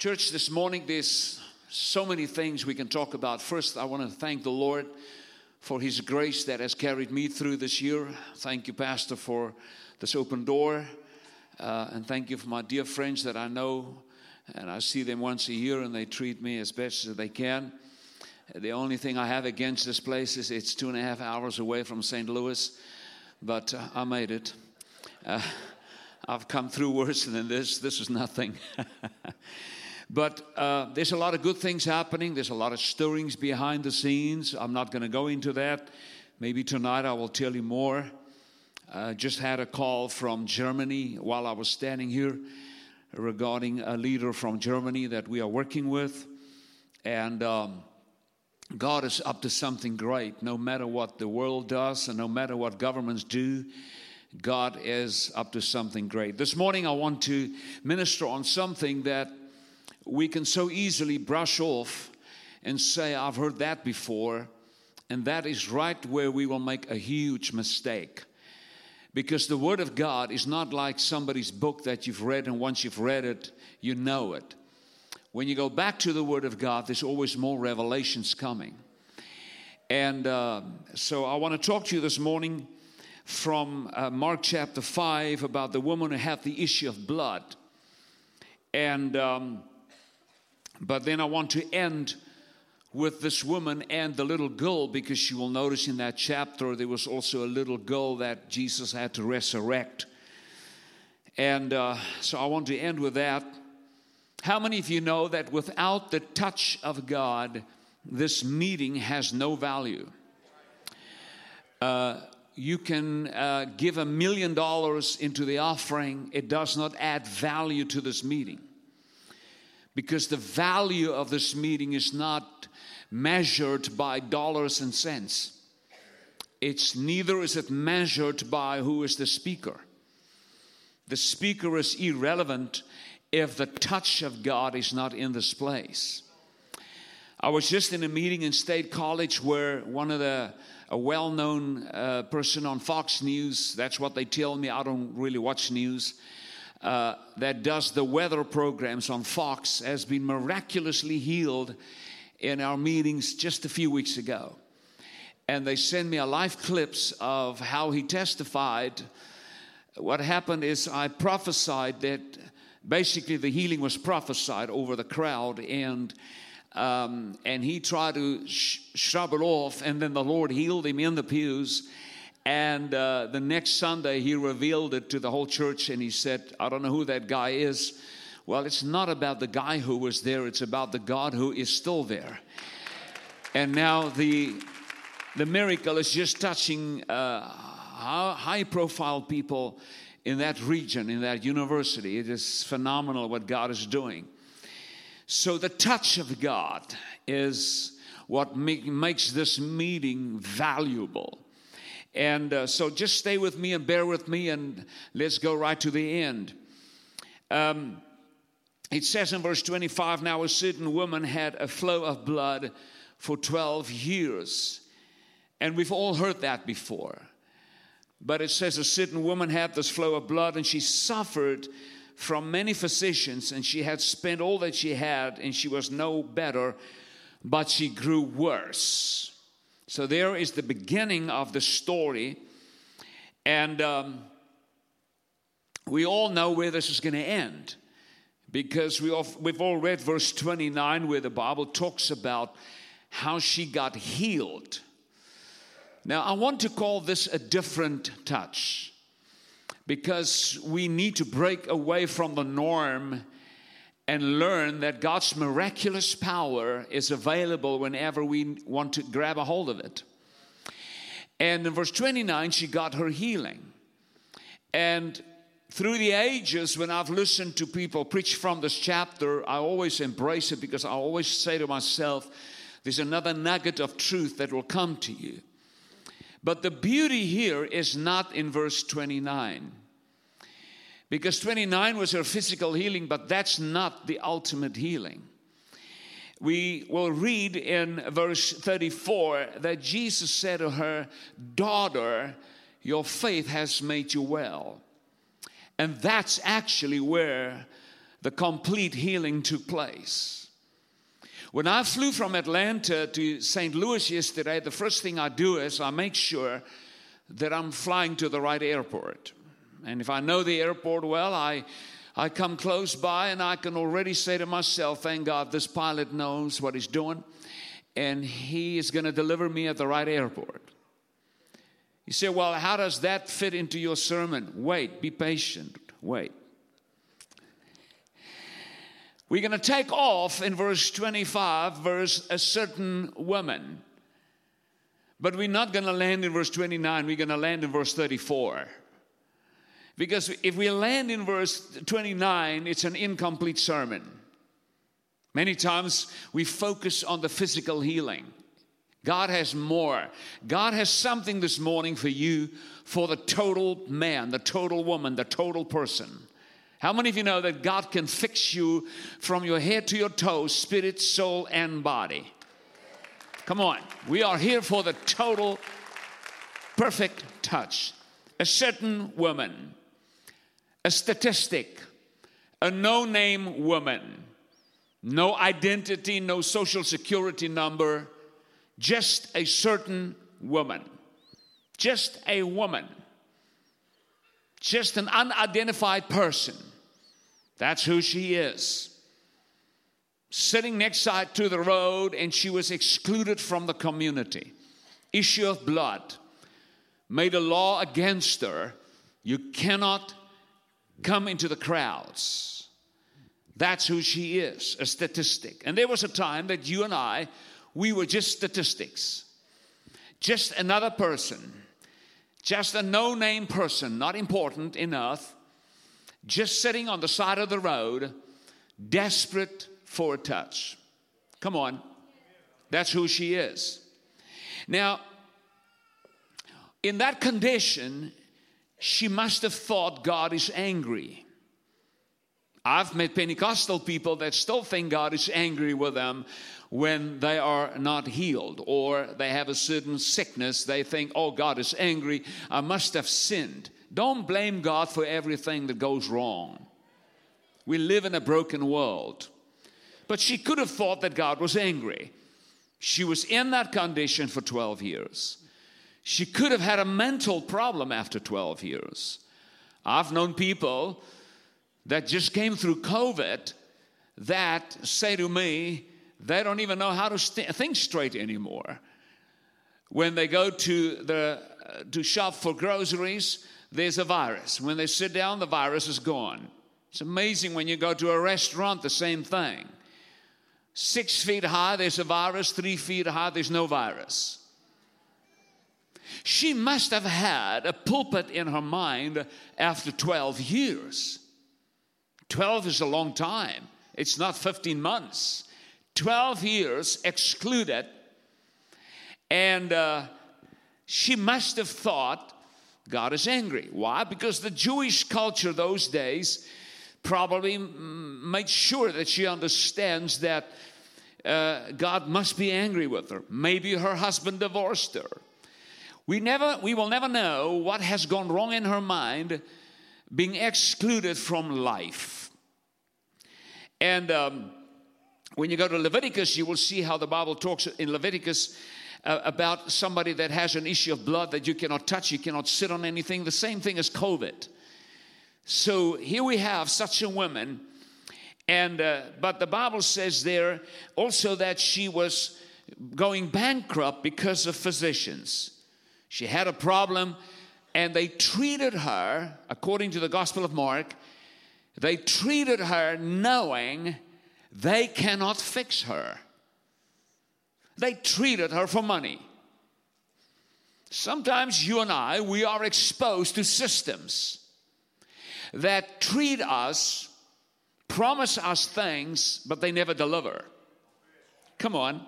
Church, this morning there's so many things we can talk about. First, I want to thank the Lord for His grace that has carried me through this year. Thank you, Pastor, for this open door. Uh, and thank you for my dear friends that I know and I see them once a year and they treat me as best as they can. The only thing I have against this place is it's two and a half hours away from St. Louis, but uh, I made it. Uh, I've come through worse than this. This is nothing. but uh, there's a lot of good things happening. There's a lot of stirrings behind the scenes. I'm not going to go into that. Maybe tonight I will tell you more. Uh, just had a call from Germany while I was standing here regarding a leader from Germany that we are working with. And um, God is up to something great. No matter what the world does and no matter what governments do, God is up to something great. This morning, I want to minister on something that we can so easily brush off and say, I've heard that before. And that is right where we will make a huge mistake. Because the Word of God is not like somebody's book that you've read, and once you've read it, you know it. When you go back to the Word of God, there's always more revelations coming. And uh, so I want to talk to you this morning from uh, Mark chapter 5 about the woman who had the issue of blood. And, um, but then I want to end with this woman and the little girl because you will notice in that chapter there was also a little girl that Jesus had to resurrect. And uh, so I want to end with that. How many of you know that without the touch of God, this meeting has no value? Uh, you can uh, give a million dollars into the offering, it does not add value to this meeting. Because the value of this meeting is not measured by dollars and cents. It's neither is it measured by who is the speaker. The speaker is irrelevant if the touch of God is not in this place. I was just in a meeting in State College where one of the a well-known uh, person on Fox News. That's what they tell me. I don't really watch news. Uh, that does the weather programs on Fox has been miraculously healed in our meetings just a few weeks ago. And they send me a live clips of how he testified. What happened is I prophesied that basically the healing was prophesied over the crowd and um, and he tried to sh- shove it off, and then the Lord healed him in the pews. And uh, the next Sunday, he revealed it to the whole church, and he said, I don't know who that guy is. Well, it's not about the guy who was there, it's about the God who is still there. And now the, the miracle is just touching uh, high profile people in that region, in that university. It is phenomenal what God is doing. So, the touch of God is what make, makes this meeting valuable. And uh, so, just stay with me and bear with me, and let's go right to the end. Um, it says in verse 25 Now a certain woman had a flow of blood for 12 years. And we've all heard that before. But it says a certain woman had this flow of blood, and she suffered from many physicians, and she had spent all that she had, and she was no better, but she grew worse. So there is the beginning of the story. And um, we all know where this is going to end because we we've all read verse 29 where the Bible talks about how she got healed. Now, I want to call this a different touch because we need to break away from the norm and learn that God's miraculous power is available whenever we want to grab a hold of it. And in verse 29, she got her healing. And through the ages, when I've listened to people preach from this chapter, I always embrace it because I always say to myself, there's another nugget of truth that will come to you. But the beauty here is not in verse 29. Because 29 was her physical healing, but that's not the ultimate healing. We will read in verse 34 that Jesus said to her, Daughter, your faith has made you well. And that's actually where the complete healing took place. When I flew from Atlanta to St. Louis yesterday, the first thing I do is I make sure that I'm flying to the right airport. And if I know the airport well, I, I come close by and I can already say to myself, thank God this pilot knows what he's doing and he is going to deliver me at the right airport. You say, well, how does that fit into your sermon? Wait, be patient, wait. We're going to take off in verse 25, verse a certain woman. But we're not going to land in verse 29, we're going to land in verse 34. Because if we land in verse 29, it's an incomplete sermon. Many times we focus on the physical healing. God has more. God has something this morning for you for the total man, the total woman, the total person. How many of you know that God can fix you from your head to your toes, spirit, soul, and body? Come on. We are here for the total, perfect touch. A certain woman, a statistic, a no name woman, no identity, no social security number, just a certain woman. Just a woman. Just an unidentified person that's who she is. Sitting next side to the road, and she was excluded from the community. Issue of blood made a law against her. You cannot come into the crowds. That's who she is, a statistic. And there was a time that you and I, we were just statistics, just another person, just a no name person, not important enough just sitting on the side of the road, desperate for a touch. Come on. That's who she is. Now, in that condition, she must have thought God is angry. I've met Pentecostal people that still think God is angry with them when they are not healed or they have a certain sickness. They think, oh, God is angry. I must have sinned. Don't blame God for everything that goes wrong. We live in a broken world. But she could have thought that God was angry. She was in that condition for 12 years. She could have had a mental problem after 12 years. I've known people that just came through COVID that say to me, they don't even know how to st- think straight anymore. When they go to the uh, to shop for groceries, there's a virus. When they sit down, the virus is gone. It's amazing when you go to a restaurant, the same thing. Six feet high, there's a virus. Three feet high, there's no virus. She must have had a pulpit in her mind after 12 years. 12 is a long time, it's not 15 months. 12 years excluded. And uh, she must have thought God is angry. Why? Because the Jewish culture those days probably made sure that she understands that uh, God must be angry with her. Maybe her husband divorced her. We never, we will never know what has gone wrong in her mind, being excluded from life. And um, when you go to Leviticus, you will see how the Bible talks in Leviticus uh, about somebody that has an issue of blood that you cannot touch, you cannot sit on anything. The same thing as COVID. So here we have such a woman, and uh, but the Bible says there also that she was going bankrupt because of physicians. She had a problem, and they treated her according to the Gospel of Mark. They treated her knowing they cannot fix her. They treated her for money. Sometimes you and I, we are exposed to systems that treat us, promise us things, but they never deliver. Come on.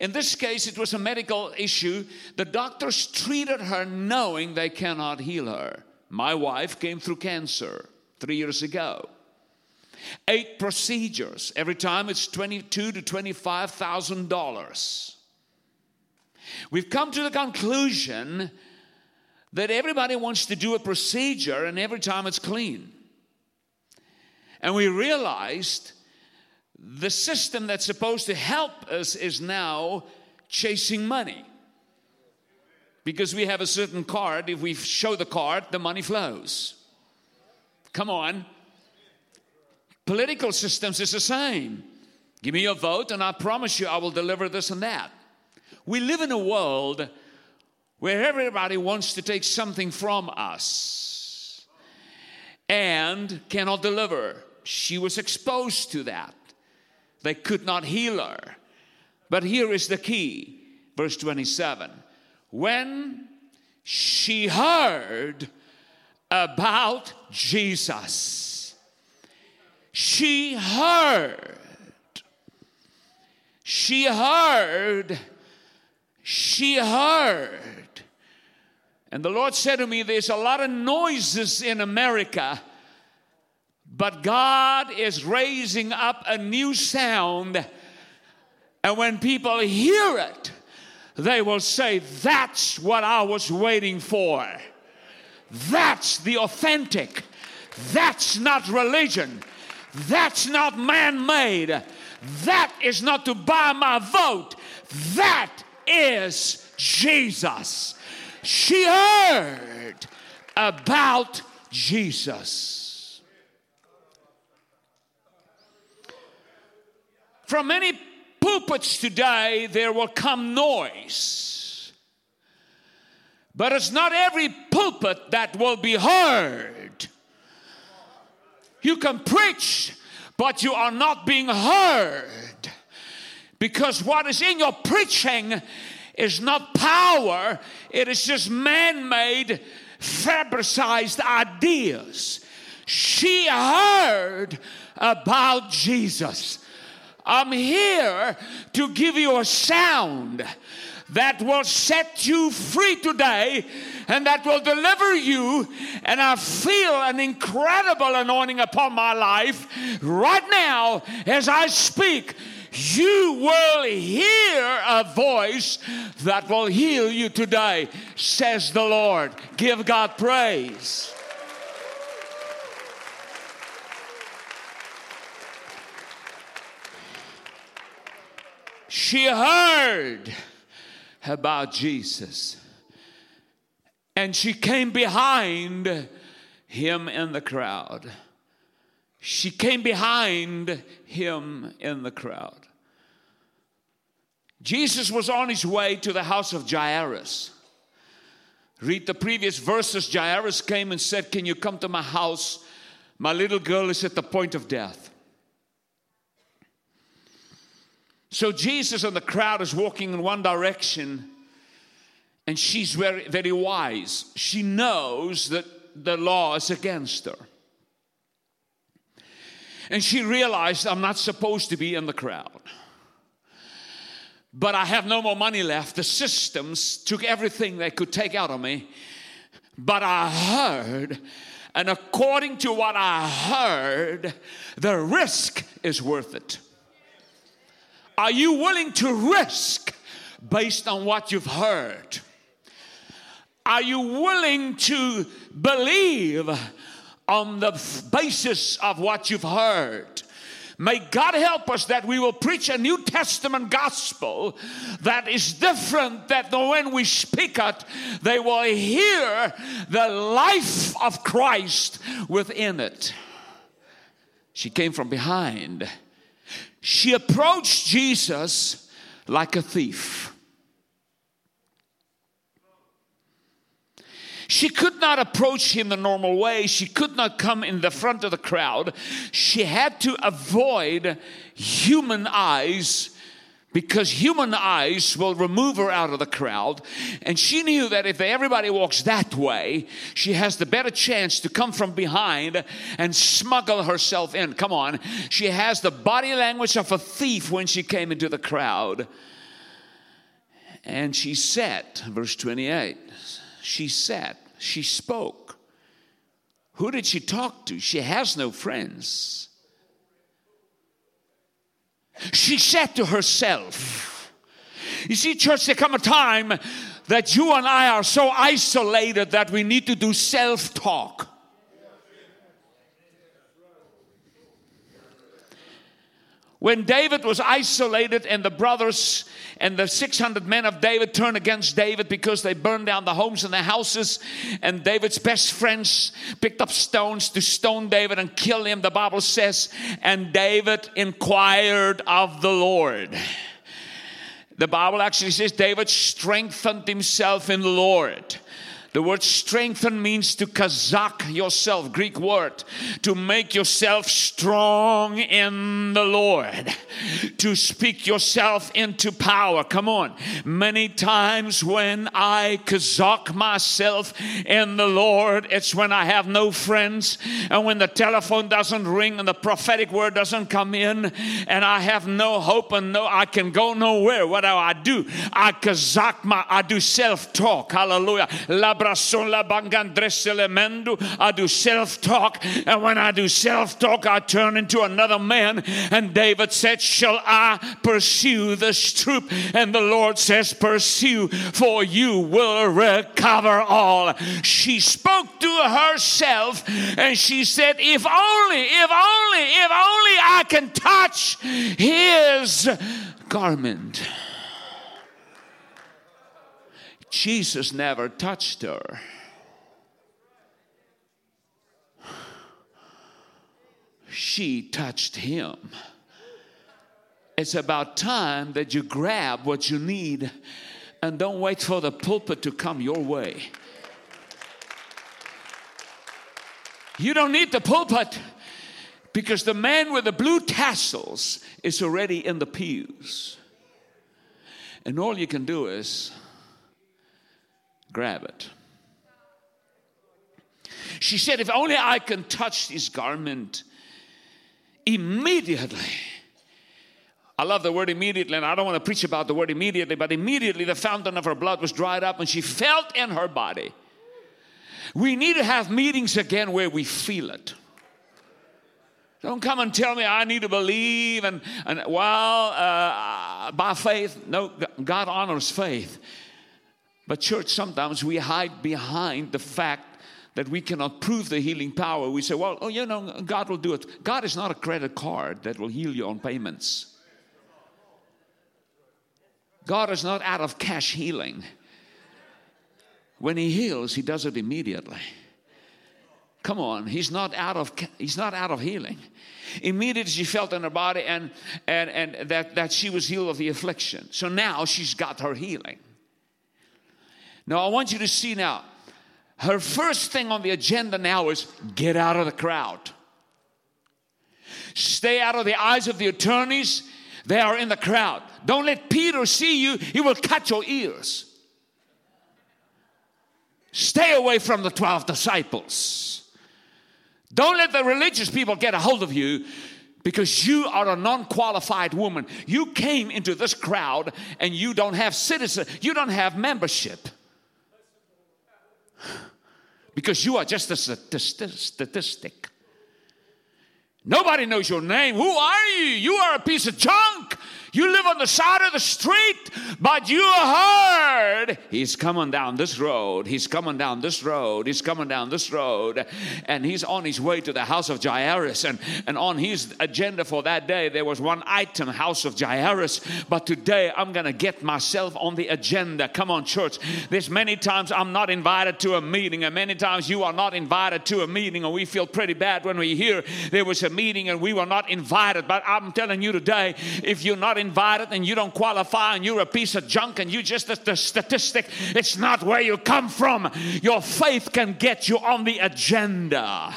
In this case, it was a medical issue. The doctors treated her knowing they cannot heal her. My wife came through cancer three years ago. Eight procedures. Every time it's twenty-two to twenty-five thousand dollars. We've come to the conclusion that everybody wants to do a procedure and every time it's clean. And we realized the system that's supposed to help us is now chasing money. Because we have a certain card, if we show the card, the money flows. Come on. Political systems is the same. Give me your vote, and I promise you I will deliver this and that. We live in a world where everybody wants to take something from us and cannot deliver. She was exposed to that. They could not heal her. But here is the key verse 27 when she heard about Jesus, she heard, she heard, she heard. And the Lord said to me, There's a lot of noises in America, but God is raising up a new sound. And when people hear it, they will say, That's what I was waiting for. That's the authentic. That's not religion. That's not man made. That is not to buy my vote. That is Jesus. She heard about Jesus. From many pulpits today, there will come noise. But it's not every pulpit that will be heard. You can preach, but you are not being heard. Because what is in your preaching is not power, it is just man made, fabricized ideas. She heard about Jesus. I'm here to give you a sound that will set you free today and that will deliver you. And I feel an incredible anointing upon my life right now as I speak. You will hear a voice that will heal you today, says the Lord. Give God praise. She heard about Jesus. And she came behind him in the crowd. She came behind him in the crowd. Jesus was on his way to the house of Jairus. Read the previous verses. Jairus came and said, Can you come to my house? My little girl is at the point of death. So Jesus and the crowd is walking in one direction, and she's very, very wise. She knows that the law is against her. And she realized, I'm not supposed to be in the crowd. But I have no more money left. The systems took everything they could take out of me. But I heard, and according to what I heard, the risk is worth it. Are you willing to risk based on what you've heard? Are you willing to believe on the basis of what you've heard? May God help us that we will preach a New Testament gospel that is different, that when we speak it, they will hear the life of Christ within it. She came from behind she approached Jesus like a thief. She could not approach him the normal way. She could not come in the front of the crowd. She had to avoid human eyes because human eyes will remove her out of the crowd. And she knew that if everybody walks that way, she has the better chance to come from behind and smuggle herself in. Come on. She has the body language of a thief when she came into the crowd. And she sat, verse 28. She sat, she spoke. Who did she talk to? She has no friends. She said to herself, You see, church, there come a time that you and I are so isolated that we need to do self talk. When David was isolated and the brothers and the 600 men of David turned against David because they burned down the homes and the houses, and David's best friends picked up stones to stone David and kill him, the Bible says, and David inquired of the Lord. The Bible actually says David strengthened himself in the Lord. The word strengthen means to kazak yourself, Greek word, to make yourself strong in the Lord, to speak yourself into power. Come on. Many times when I kazak myself in the Lord, it's when I have no friends and when the telephone doesn't ring and the prophetic word doesn't come in and I have no hope and no, I can go nowhere. What do I do? I kazak my, I do self talk. Hallelujah. I do self talk, and when I do self talk, I turn into another man. And David said, Shall I pursue this troop? And the Lord says, Pursue, for you will recover all. She spoke to herself and she said, If only, if only, if only I can touch his garment. Jesus never touched her. She touched him. It's about time that you grab what you need and don't wait for the pulpit to come your way. You don't need the pulpit because the man with the blue tassels is already in the pews. And all you can do is grab it. She said, If only I can touch his garment immediately. I love the word immediately, and I don't want to preach about the word immediately, but immediately the fountain of her blood was dried up and she felt in her body. We need to have meetings again where we feel it. Don't come and tell me I need to believe and, and well, uh, by faith. No, God honors faith. But, church, sometimes we hide behind the fact that we cannot prove the healing power. We say, well, oh, you know, God will do it. God is not a credit card that will heal you on payments. God is not out of cash healing. When He heals, He does it immediately. Come on, He's not out of He's not out of healing. Immediately she felt in her body and and and that that she was healed of the affliction. So now she's got her healing. Now, I want you to see now, her first thing on the agenda now is get out of the crowd. Stay out of the eyes of the attorneys. They are in the crowd. Don't let Peter see you, he will cut your ears. Stay away from the 12 disciples. Don't let the religious people get a hold of you because you are a non-qualified woman. You came into this crowd and you don't have citizen, you don't have membership because you are just a statistic. Nobody knows your name. Who are you? You are a piece of junk. You live on the side of the street, but you heard he's coming down this road. He's coming down this road. He's coming down this road. And he's on his way to the house of Jairus. And, and on his agenda for that day, there was one item, house of Jairus. But today, I'm going to get myself on the agenda. Come on, church. There's many times I'm not invited to a meeting, and many times you are not invited to a meeting, and we feel pretty bad when we hear there was a meeting and we were not invited. But I'm telling you today, if you're not invited and you don't qualify and you're a piece of junk and you just a statistic, it's not where you come from. Your faith can get you on the agenda.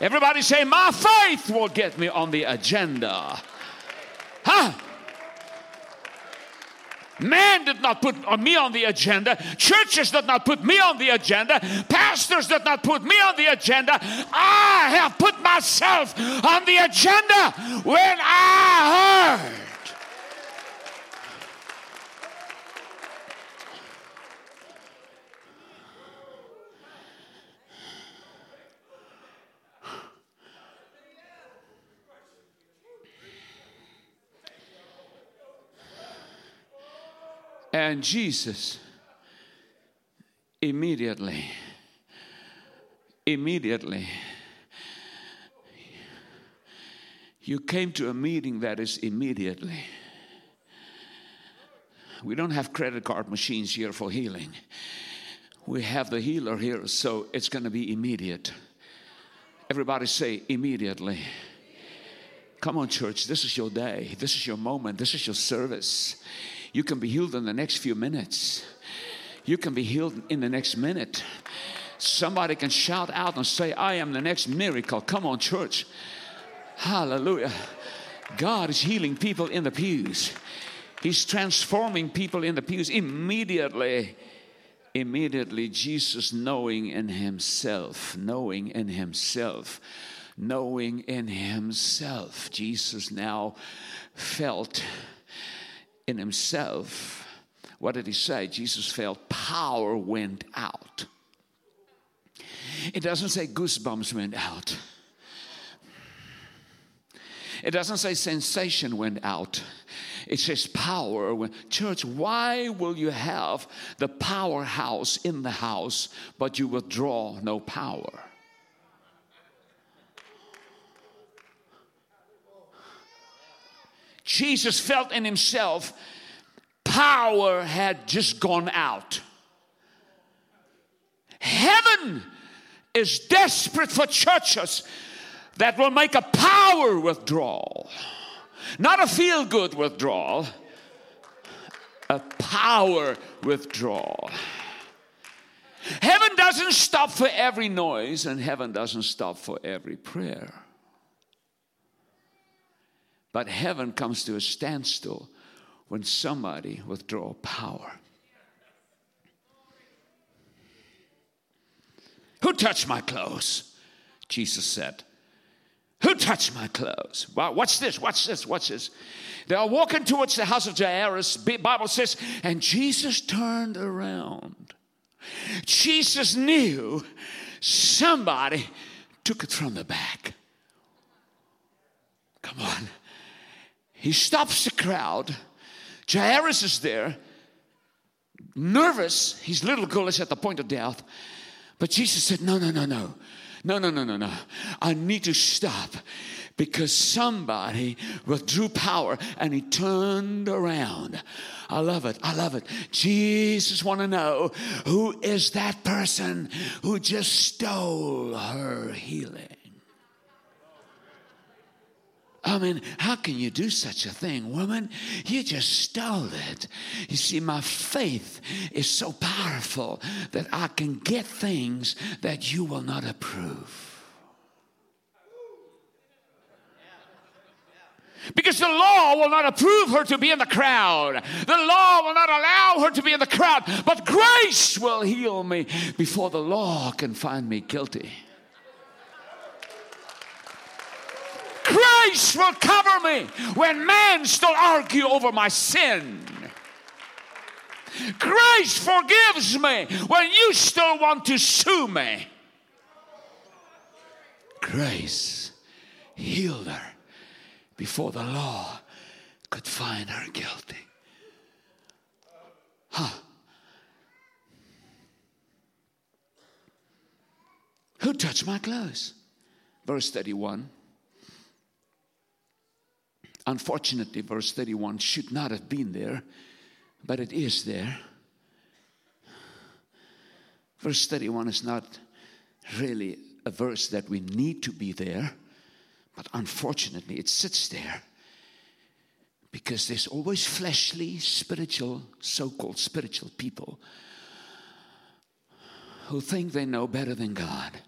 Everybody say, My faith will get me on the agenda. Huh? Man did not put me on the agenda. Churches did not put me on the agenda. Pastors did not put me on the agenda. I have put myself on the agenda when I heard. And Jesus immediately, immediately, You came to a meeting that is immediately. We don't have credit card machines here for healing. We have the healer here, so it's going to be immediate. Everybody say immediately. Come on, church, this is your day. This is your moment. This is your service. You can be healed in the next few minutes. You can be healed in the next minute. Somebody can shout out and say, I am the next miracle. Come on, church. Hallelujah. God is healing people in the pews. He's transforming people in the pews immediately. Immediately, Jesus knowing in himself, knowing in himself, knowing in himself, Jesus now felt in himself. What did he say? Jesus felt power went out. It doesn't say goosebumps went out. It doesn't say sensation went out. It says power. Church, why will you have the powerhouse in the house, but you withdraw no power? Jesus felt in himself power had just gone out. Heaven is desperate for churches that will make a power withdrawal. Not a feel good withdrawal, a power withdrawal. Heaven doesn't stop for every noise, and heaven doesn't stop for every prayer. But heaven comes to a standstill when somebody withdraw power. Who touched my clothes? Jesus said. Who touched my clothes? Well, what's this? What's this? What's this? They are walking towards the house of Jairus. Bible says, and Jesus turned around. Jesus knew somebody took it from the back. Come on. He stops the crowd. Jairus is there, nervous. His little girl is at the point of death. But Jesus said, No, no, no, no. No, no, no, no, no. I need to stop because somebody withdrew power and he turned around. I love it. I love it. Jesus want to know who is that person who just stole her healing. I mean, how can you do such a thing, woman? You just stole it. You see, my faith is so powerful that I can get things that you will not approve. Because the law will not approve her to be in the crowd. The law will not allow her to be in the crowd. But grace will heal me before the law can find me guilty. Grace will cover me when men still argue over my sin. Grace forgives me when you still want to sue me. Grace healed her before the law could find her guilty. Huh. Who touched my clothes? Verse 31. Unfortunately, verse 31 should not have been there, but it is there. Verse 31 is not really a verse that we need to be there, but unfortunately, it sits there. Because there's always fleshly, spiritual, so called spiritual people who think they know better than God.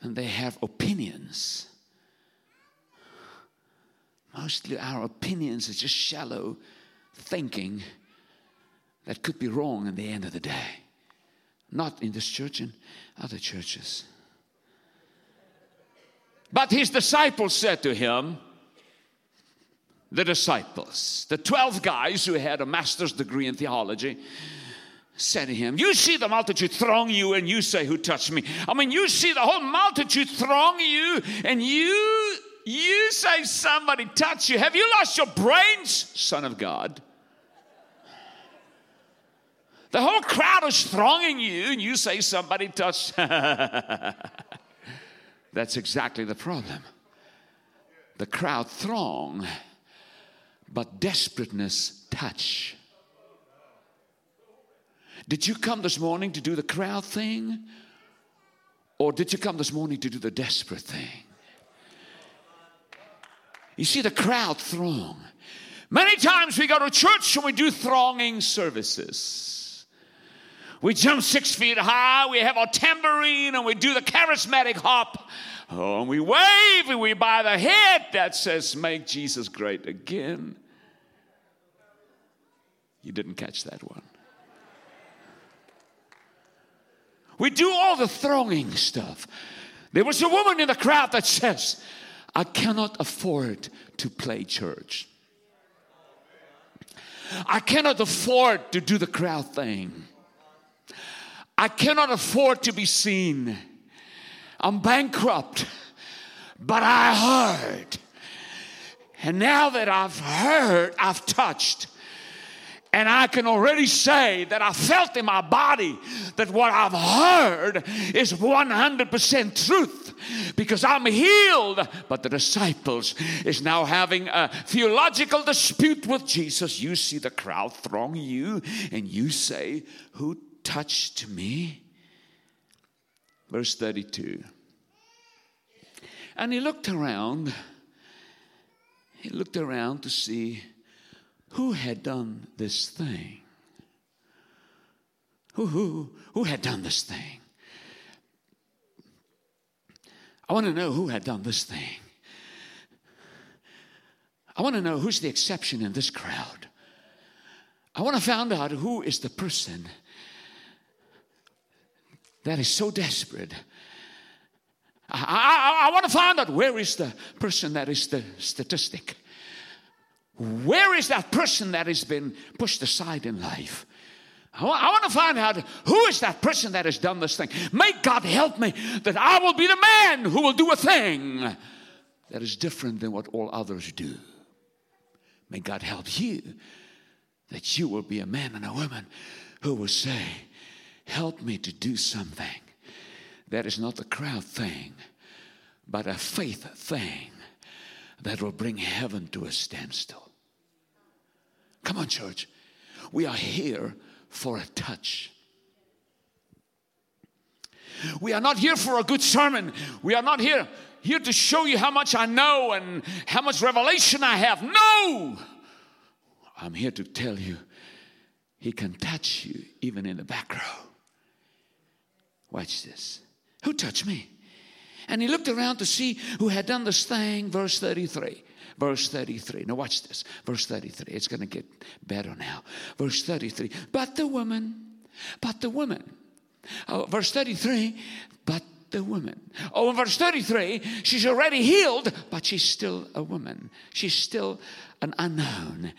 And they have opinions Mostly our opinions are just shallow thinking that could be wrong in the end of the day. Not in this church and other churches. But his disciples said to him, the disciples, the 12 guys who had a master's degree in theology, said to him, You see the multitude throng you, and you say, Who touched me? I mean, you see the whole multitude throng you, and you you say somebody touched you. Have you lost your brains, Son of God? The whole crowd is thronging you, and you say somebody touched. That's exactly the problem. the crowd throng, but desperateness touch. Did you come this morning to do the crowd thing? Or did you come this morning to do the desperate thing? You see, the crowd throng. Many times we go to church and we do thronging services. We jump six feet high, we have our tambourine, and we do the charismatic hop. Oh, and we wave and we buy the head that says, Make Jesus great again. You didn't catch that one. We do all the thronging stuff. There was a woman in the crowd that says, I cannot afford to play church. I cannot afford to do the crowd thing. I cannot afford to be seen. I'm bankrupt. But I heard. And now that I've heard, I've touched. And I can already say that I felt in my body that what I've heard is 100% truth because I'm healed. But the disciples is now having a theological dispute with Jesus. You see the crowd throng you, and you say, Who touched me? Verse 32. And he looked around. He looked around to see who had done this thing? Who, who, who had done this thing? I want to know who had done this thing. I want to know who's the exception in this crowd. I want to find out who is the person that is so desperate. I, I, I want to find out where is the person that is the statistic. Where is that person that has been pushed aside in life? I want to find out who is that person that has done this thing. May God help me that I will be the man who will do a thing that is different than what all others do. May God help you that you will be a man and a woman who will say, Help me to do something that is not the crowd thing, but a faith thing that will bring heaven to a standstill. Come on, church. We are here for a touch. We are not here for a good sermon. We are not here here to show you how much I know and how much revelation I have. No. I'm here to tell you he can touch you even in the back row. Watch this. Who touched me? And he looked around to see who had done this thing, verse 33. Verse 33. Now, watch this. Verse 33. It's going to get better now. Verse 33. But the woman, but the woman. Oh, verse 33. But the woman. Oh, in verse 33, she's already healed, but she's still a woman. She's still an unknown.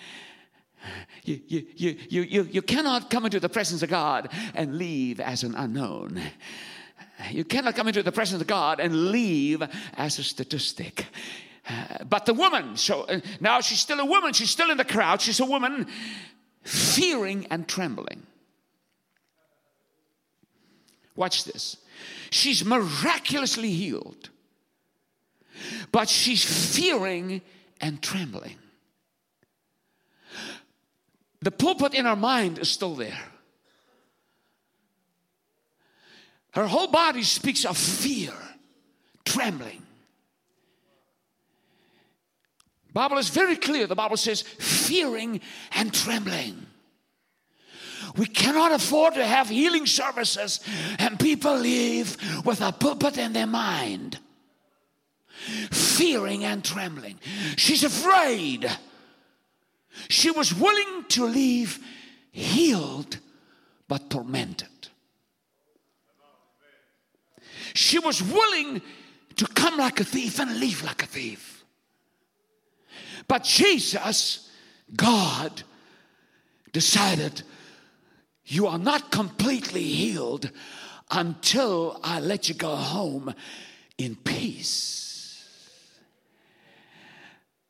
You, you, you, you, you, you cannot come into the presence of God and leave as an unknown. You cannot come into the presence of God and leave as a statistic. Uh, but the woman, so uh, now she's still a woman, she's still in the crowd, she's a woman fearing and trembling. Watch this. She's miraculously healed, but she's fearing and trembling. The pulpit in her mind is still there. Her whole body speaks of fear, trembling. Bible is very clear. The Bible says fearing and trembling. We cannot afford to have healing services and people leave with a pulpit in their mind. Fearing and trembling. She's afraid. She was willing to leave healed but tormented. She was willing to come like a thief and leave like a thief. But Jesus, God, decided, You are not completely healed until I let you go home in peace.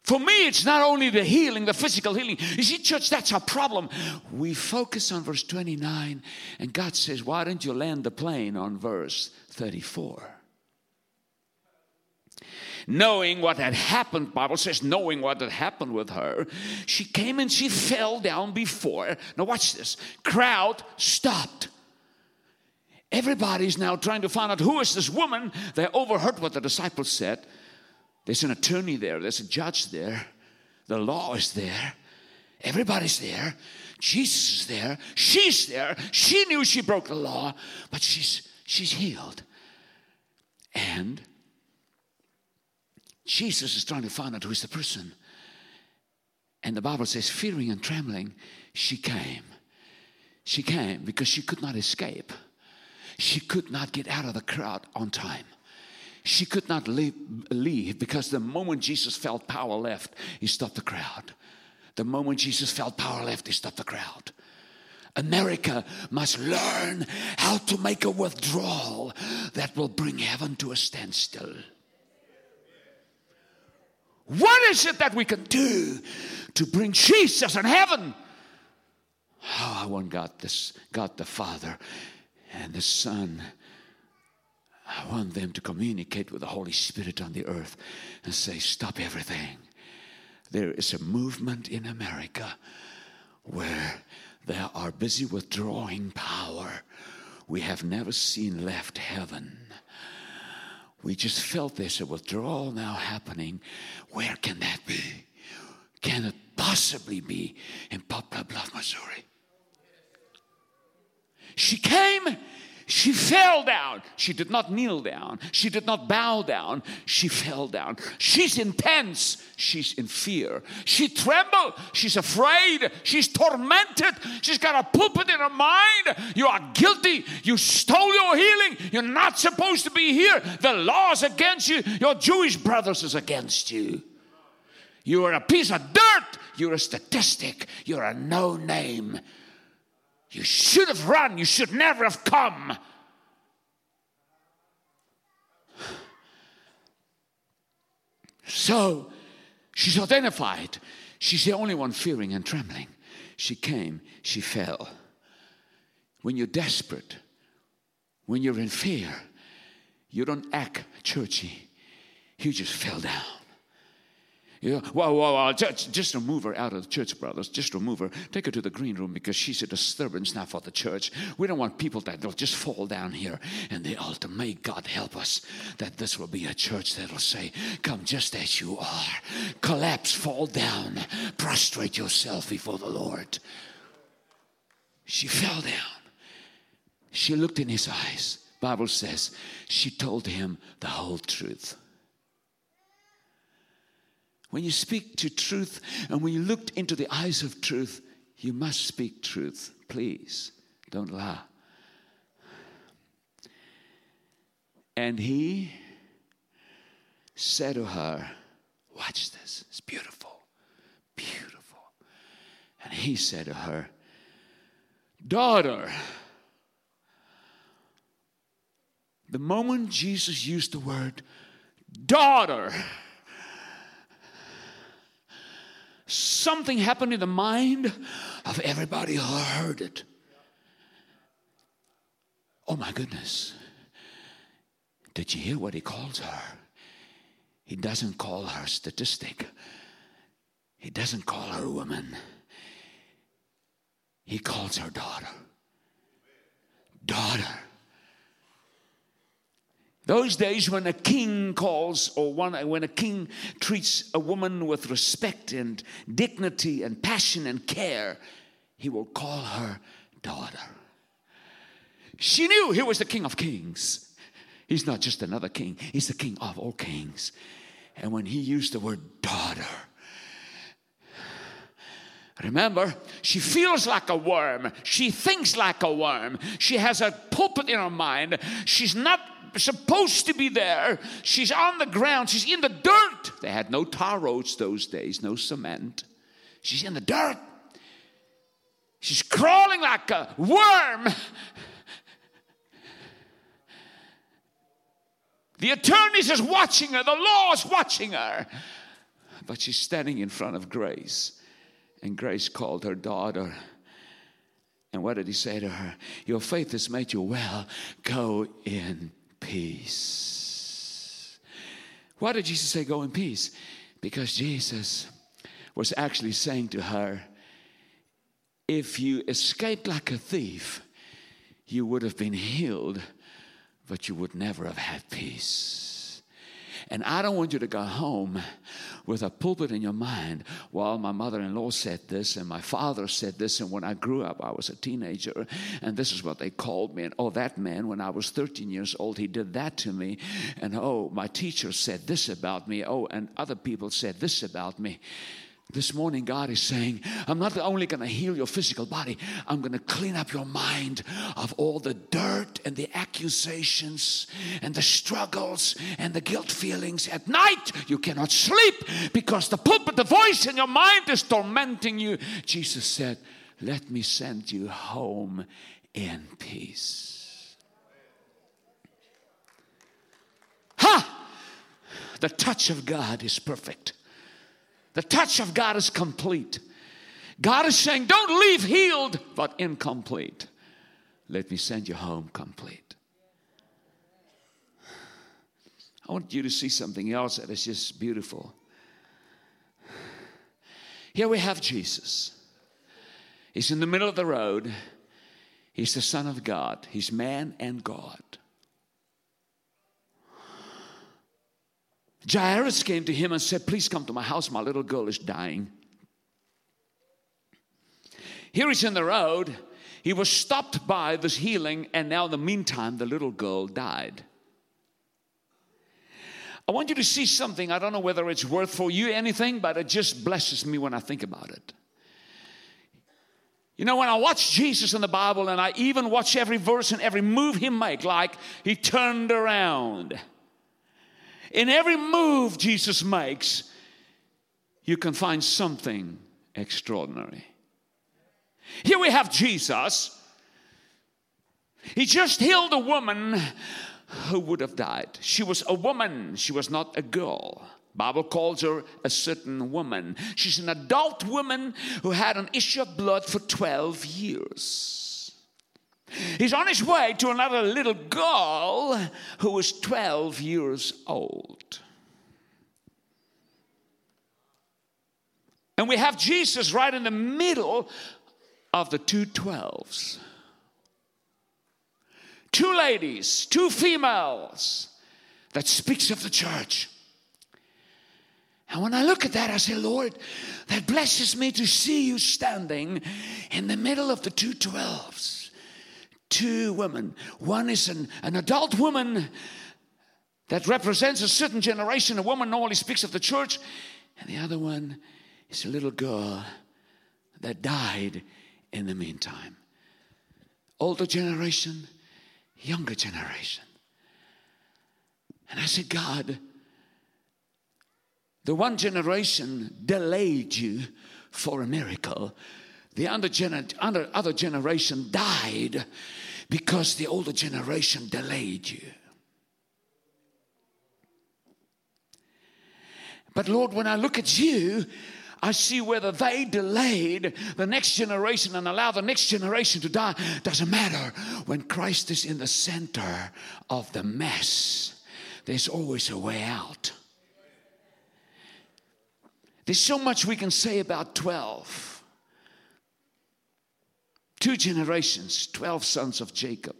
For me, it's not only the healing, the physical healing. You see, church, that's our problem. We focus on verse 29, and God says, Why don't you land the plane on verse 34? Knowing what had happened bible says knowing what had happened with her she came and she fell down before now watch this crowd stopped. Everybody's now trying to find out who is this woman? They overheard what the disciples said. There's an attorney there there's a judge there the law is there everybody's there jesus is there she's there she knew she broke the law but she's she's healed. And Jesus is trying to find out who's the person. And the Bible says, fearing and trembling, she came. She came because she could not escape. She could not get out of the crowd on time. She could not leave, leave because the moment Jesus felt power left, he stopped the crowd. The moment Jesus felt power left, he stopped the crowd. America must learn how to make a withdrawal that will bring heaven to a standstill. What is it that we can do to bring Jesus in heaven? Oh, I want God, this, God the Father and the Son. I want them to communicate with the Holy Spirit on the earth and say, Stop everything. There is a movement in America where they are busy withdrawing power we have never seen left heaven. We just felt there's a withdrawal now happening. Where can that be? Can it possibly be in Poplar Bluff, Missouri? She came she fell down. She did not kneel down. She did not bow down. She fell down. She's intense. She's in fear. She trembled. She's afraid. She's tormented. She's got a pulpit in her mind. You are guilty. You stole your healing. You're not supposed to be here. The law's against you. Your Jewish brothers is against you. You are a piece of dirt. You're a statistic. You're a no name. You should have run. You should never have come. So she's identified. She's the only one fearing and trembling. She came, she fell. When you're desperate, when you're in fear, you don't act churchy. You just fell down. Yeah, well, well, well just, just remove her out of the church, brothers. Just remove her. Take her to the green room because she's a disturbance now for the church. We don't want people that will just fall down here and the altar. May God help us that this will be a church that'll say, Come just as you are. Collapse, fall down, prostrate yourself before the Lord. She fell down. She looked in his eyes. Bible says she told him the whole truth. When you speak to truth and when you look into the eyes of truth, you must speak truth. Please don't lie. And he said to her, Watch this, it's beautiful, beautiful. And he said to her, Daughter, the moment Jesus used the word daughter, something happened in the mind of everybody who heard it. Oh my goodness. Did you hear what he calls her? He doesn't call her statistic. He doesn't call her woman. He calls her daughter. Daughter. Those days when a king calls, or one, when a king treats a woman with respect and dignity and passion and care, he will call her daughter. She knew he was the king of kings. He's not just another king, he's the king of all kings. And when he used the word daughter, Remember, she feels like a worm. She thinks like a worm. She has a pulpit in her mind. She's supposed to be there. She's on the ground. She's in the dirt. They had no tar roads those days, no cement. She's in the dirt. She's crawling like a worm. The attorneys is watching her, the law is watching her. But she's standing in front of Grace. And Grace called her daughter. And what did he say to her? Your faith has made you well. Go in peace. Why did Jesus say, Go in peace? Because Jesus was actually saying to her, If you escaped like a thief, you would have been healed, but you would never have had peace. And I don't want you to go home with a pulpit in your mind. Well, my mother in law said this, and my father said this, and when I grew up, I was a teenager, and this is what they called me. And oh, that man, when I was 13 years old, he did that to me. And oh, my teacher said this about me. Oh, and other people said this about me. This morning, God is saying, I'm not only going to heal your physical body, I'm going to clean up your mind of all the dirt and the accusations and the struggles and the guilt feelings. At night, you cannot sleep because the pulpit, the voice in your mind is tormenting you. Jesus said, Let me send you home in peace. Ha! The touch of God is perfect. The touch of God is complete. God is saying, Don't leave healed, but incomplete. Let me send you home complete. I want you to see something else that is just beautiful. Here we have Jesus. He's in the middle of the road. He's the Son of God. He's man and God. Jairus came to him and said, Please come to my house. My little girl is dying. Here he's in the road. He was stopped by this healing, and now in the meantime, the little girl died. I want you to see something. I don't know whether it's worth for you anything, but it just blesses me when I think about it. You know, when I watch Jesus in the Bible and I even watch every verse and every move he make, like he turned around in every move Jesus makes, you can find something extraordinary. Here we have Jesus. He just healed a woman who would have died. She was a woman, she was not a girl. Bible calls her a certain woman. She's an adult woman who had an issue of blood for 12 years. He's on his way to another little girl who was 12 years old. And we have Jesus right in the middle of the two twelves. Two ladies, two females that speaks of the church. And when I look at that, I say, Lord, that blesses me to see you standing in the middle of the two two twelves two women. One is an, an adult woman that represents a certain generation. A woman normally speaks of the church, and the other one is a little girl that died in the meantime. Older generation, younger generation. And I said, God, the one generation delayed you for a miracle. The other, gener- other generation died because the older generation delayed you. But Lord, when I look at you, I see whether they delayed the next generation and allow the next generation to die. Doesn't matter. When Christ is in the center of the mess, there's always a way out. There's so much we can say about 12. Two generations, 12 sons of Jacob,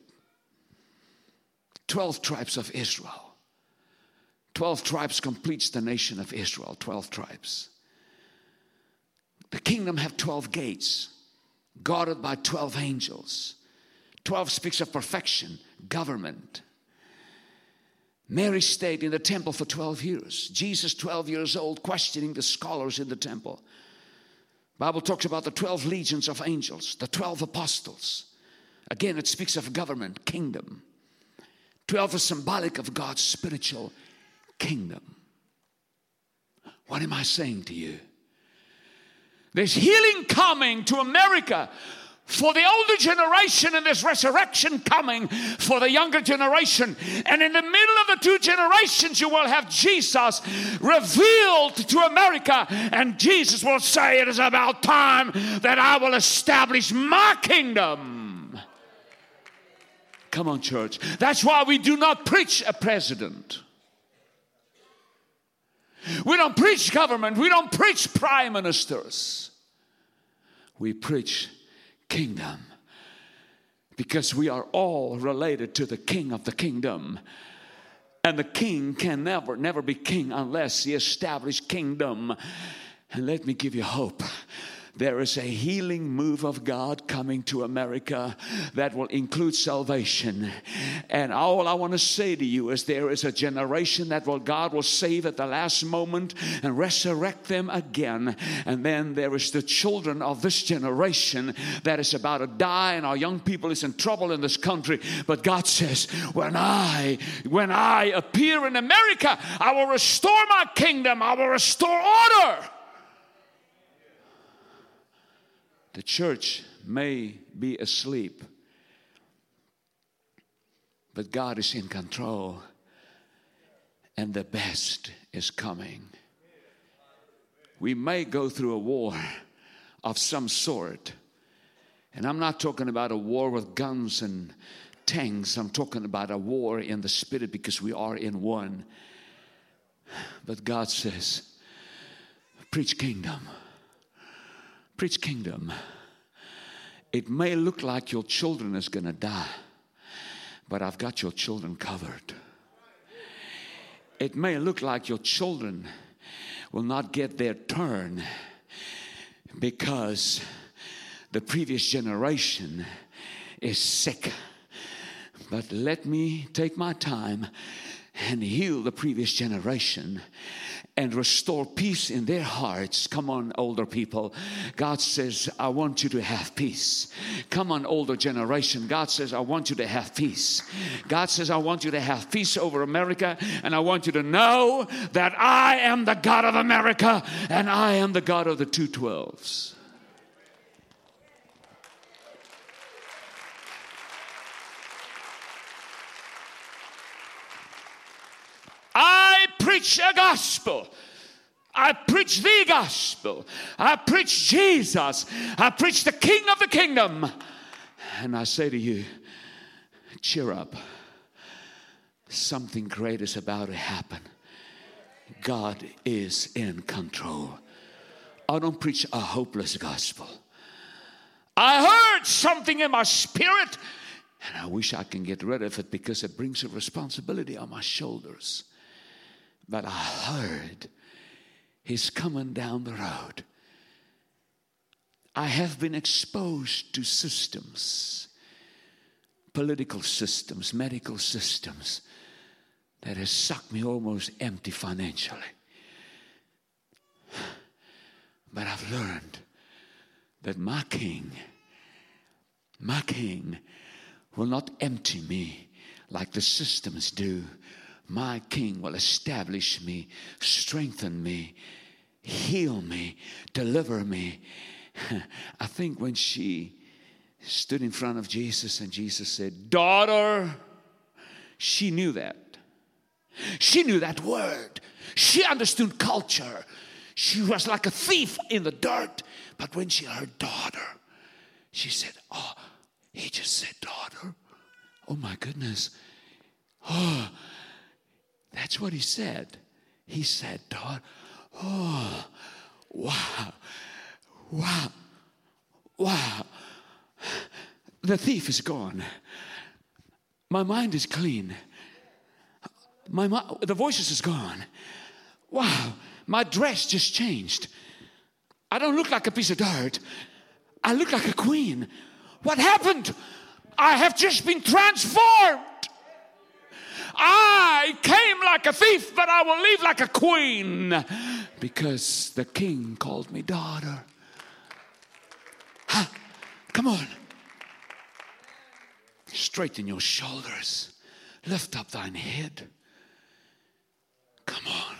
12 tribes of Israel. 12 tribes completes the nation of Israel, 12 tribes. The kingdom have 12 gates, guarded by 12 angels. 12 speaks of perfection, government. Mary stayed in the temple for 12 years. Jesus, 12 years old, questioning the scholars in the temple. Bible talks about the 12 legions of angels, the 12 apostles. Again, it speaks of government, kingdom. 12 is symbolic of God's spiritual kingdom. What am I saying to you? There's healing coming to America for the older generation and there's resurrection coming for the younger generation. And in the middle of the two generations, you will have Jesus revealed to America. And Jesus will say, It is about time that I will establish my kingdom. Come on, church. That's why we do not preach a president. We don't preach government. We don't preach prime ministers. We preach kingdom because we are all related to the king of the kingdom. And the king can never, never be king unless he established kingdom. And let me give you hope there is a healing move of God coming to America that will include salvation. And all I want to say to you is there is a generation that will God will save at the last moment and resurrect them again. And then there is the children of this generation that is about to die, and our young people is in trouble in this country. But God says, when I when I appear in America, I will restore my kingdom, I will restore order. The church may be asleep, but God is in control, and the best is coming. We may go through a war of some sort, and I'm not talking about a war with guns and tanks, I'm talking about a war in the spirit because we are in one. But God says, preach kingdom Preach kingdom. It may look like your children is going to die, but I've got your children covered. It may look like your children will not get their turn because the previous generation is sick. But let me take my time and heal the previous generation and restore peace in their hearts. Come on, older people. God says, I want you to have peace. Come on, older generation. God says, I want you to have peace. God says, I want you to have peace over America, and I want you to know that I am the God of America and I am the God of the 212s. I preach a gospel. I preach the gospel. I preach Jesus. I preach the King of the kingdom. And I say to you, cheer up. Something great is about to happen. God is in control. I don't preach a hopeless gospel. I heard something in my spirit, and I wish I can get rid of it because it brings a responsibility on my shoulders. But I heard he's coming down the road. I have been exposed to systems, political systems, medical systems that has sucked me almost empty financially. But I've learned that my king, my king, will not empty me like the systems do my king will establish me, strengthen me, heal me, deliver me. I think when she stood in front of Jesus and Jesus said, Daughter, she knew that. She knew that word. She understood culture. She was like a thief in the dirt. But when she heard daughter, she said, Oh, he just said daughter. Oh my goodness. Oh, that's what he said. He said, "God, oh, wow, wow, wow. The thief is gone. My mind is clean. My the voices is gone. Wow, my dress just changed. I don't look like a piece of dirt. I look like a queen. What happened? I have just been transformed. I came like a thief, but I will leave like a queen because the king called me daughter. Huh? Come on. Straighten your shoulders, lift up thine head. Come on.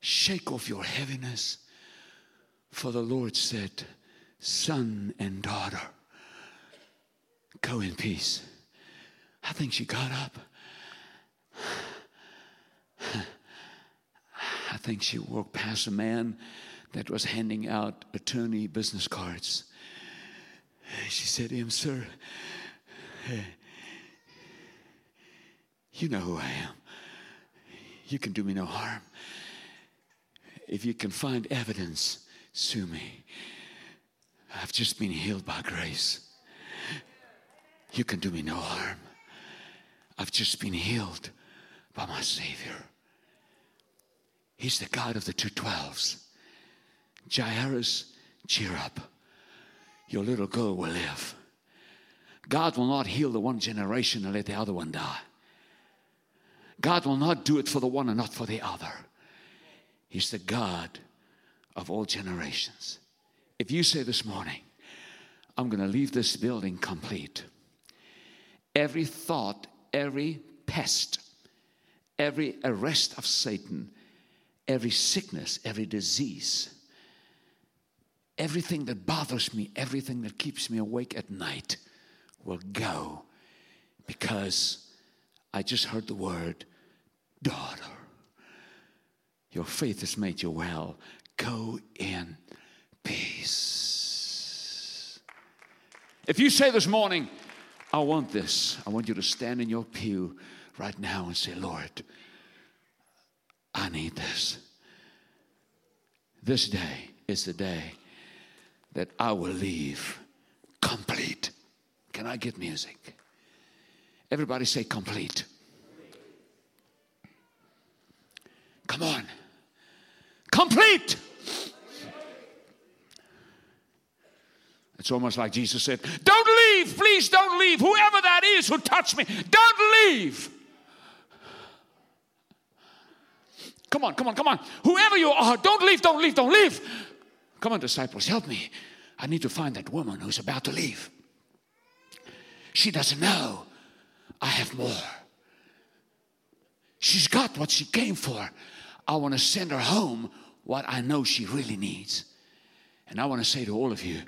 Shake off your heaviness. For the Lord said, Son and daughter, go in peace. I think she got up. I think she walked past a man that was handing out attorney business cards. She said to him, Sir, you know who I am. You can do me no harm. If you can find evidence, sue me. I've just been healed by grace. You can do me no harm. I've just been healed by my Savior. He's the God of the two twelves. Jairus, cheer up. Your little girl will live. God will not heal the one generation and let the other one die. God will not do it for the one and not for the other. He's the God of all generations. If you say this morning, I'm going to leave this building complete, every thought, every pest, every arrest of Satan, every sickness, every disease, everything that bothers me, everything that keeps me awake at night will go because I just heard the word, daughter. Your faith has made you well. Go in peace. If you say this morning, I want this, I want you to stand in your pew right now and say, Lord, I need this. This day is the day that I will leave complete. Can I get music? Everybody say complete. Come on. Complete. It's almost like Jesus said, Don't leave, please don't leave. Whoever that is who touched me, don't leave. Come on, come on, come on. Whoever you are, don't leave, don't leave, don't leave. Come on, disciples, help me. I need to find that woman who's about to leave. She doesn't know I have more. She's got what she came for. I want to send her home what I know she really needs. And I want to say to all of you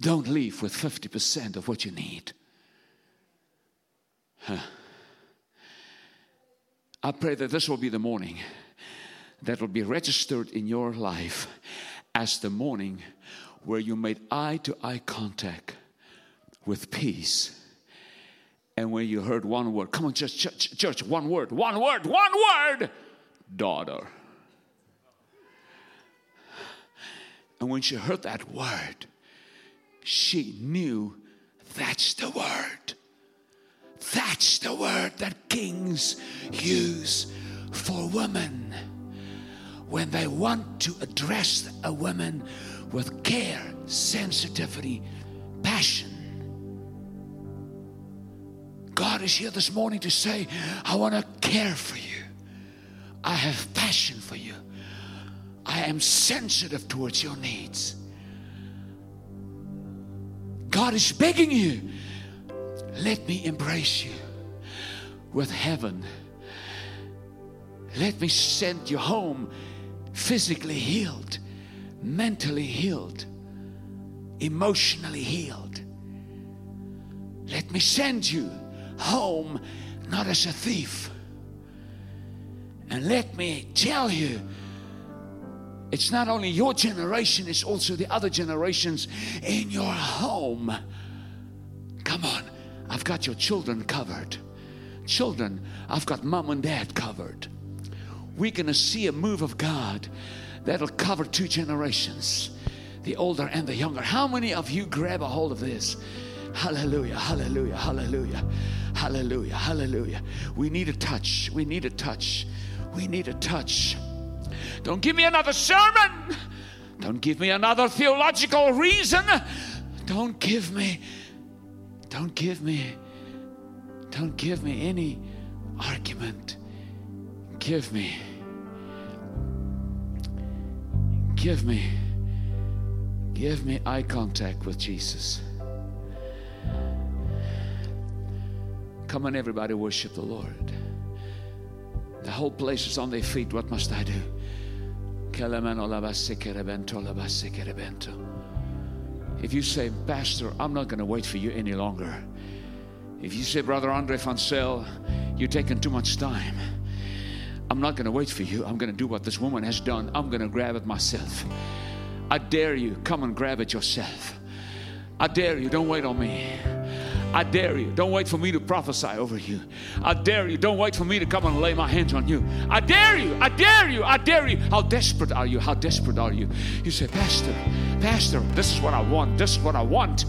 don't leave with 50% of what you need. Huh. I pray that this will be the morning that will be registered in your life as the morning where you made eye to eye contact with peace. And when you heard one word come on church, church, church one word one word one word daughter. And when she heard that word she knew that's the word. That's the word that kings use for women when they want to address a woman with care, sensitivity, passion. God is here this morning to say, I want to care for you. I have passion for you. I am sensitive towards your needs. God is begging you, let me embrace you with heaven. Let me send you home physically healed, mentally healed, emotionally healed. Let me send you home not as a thief. And let me tell you, it's not only your generation, it's also the other generations in your home. Come on, I've got your children covered. Children, I've got mom and dad covered we're going to see a move of God that'll cover two generations the older and the younger. How many of you grab a hold of this? Hallelujah, hallelujah, hallelujah, hallelujah, hallelujah. We need a touch. We need a touch. We need a touch. Don't give me another sermon. Don't give me another theological reason. Don't give me, don't give me, don't give me any argument. Give me Give me, give me eye contact with Jesus. Come on, everybody, worship the Lord. The whole place is on their feet. What must I do? If you say, Pastor, I'm not going to wait for you any longer. If you say, Brother Andre Foncel, you're taking too much time. I'm not going to wait for you. I'm going to do what this woman has done. I'm going to grab it myself. I dare you, come and grab it yourself. I dare you, don't wait on me. I dare you. Don't wait for me to prophesy over you. I dare you. Don't wait for me to come and lay my hands on you. I dare you. I dare you. I dare you. How desperate are you? How desperate are you? You say, Pastor, Pastor, this is what I want. This is what I want.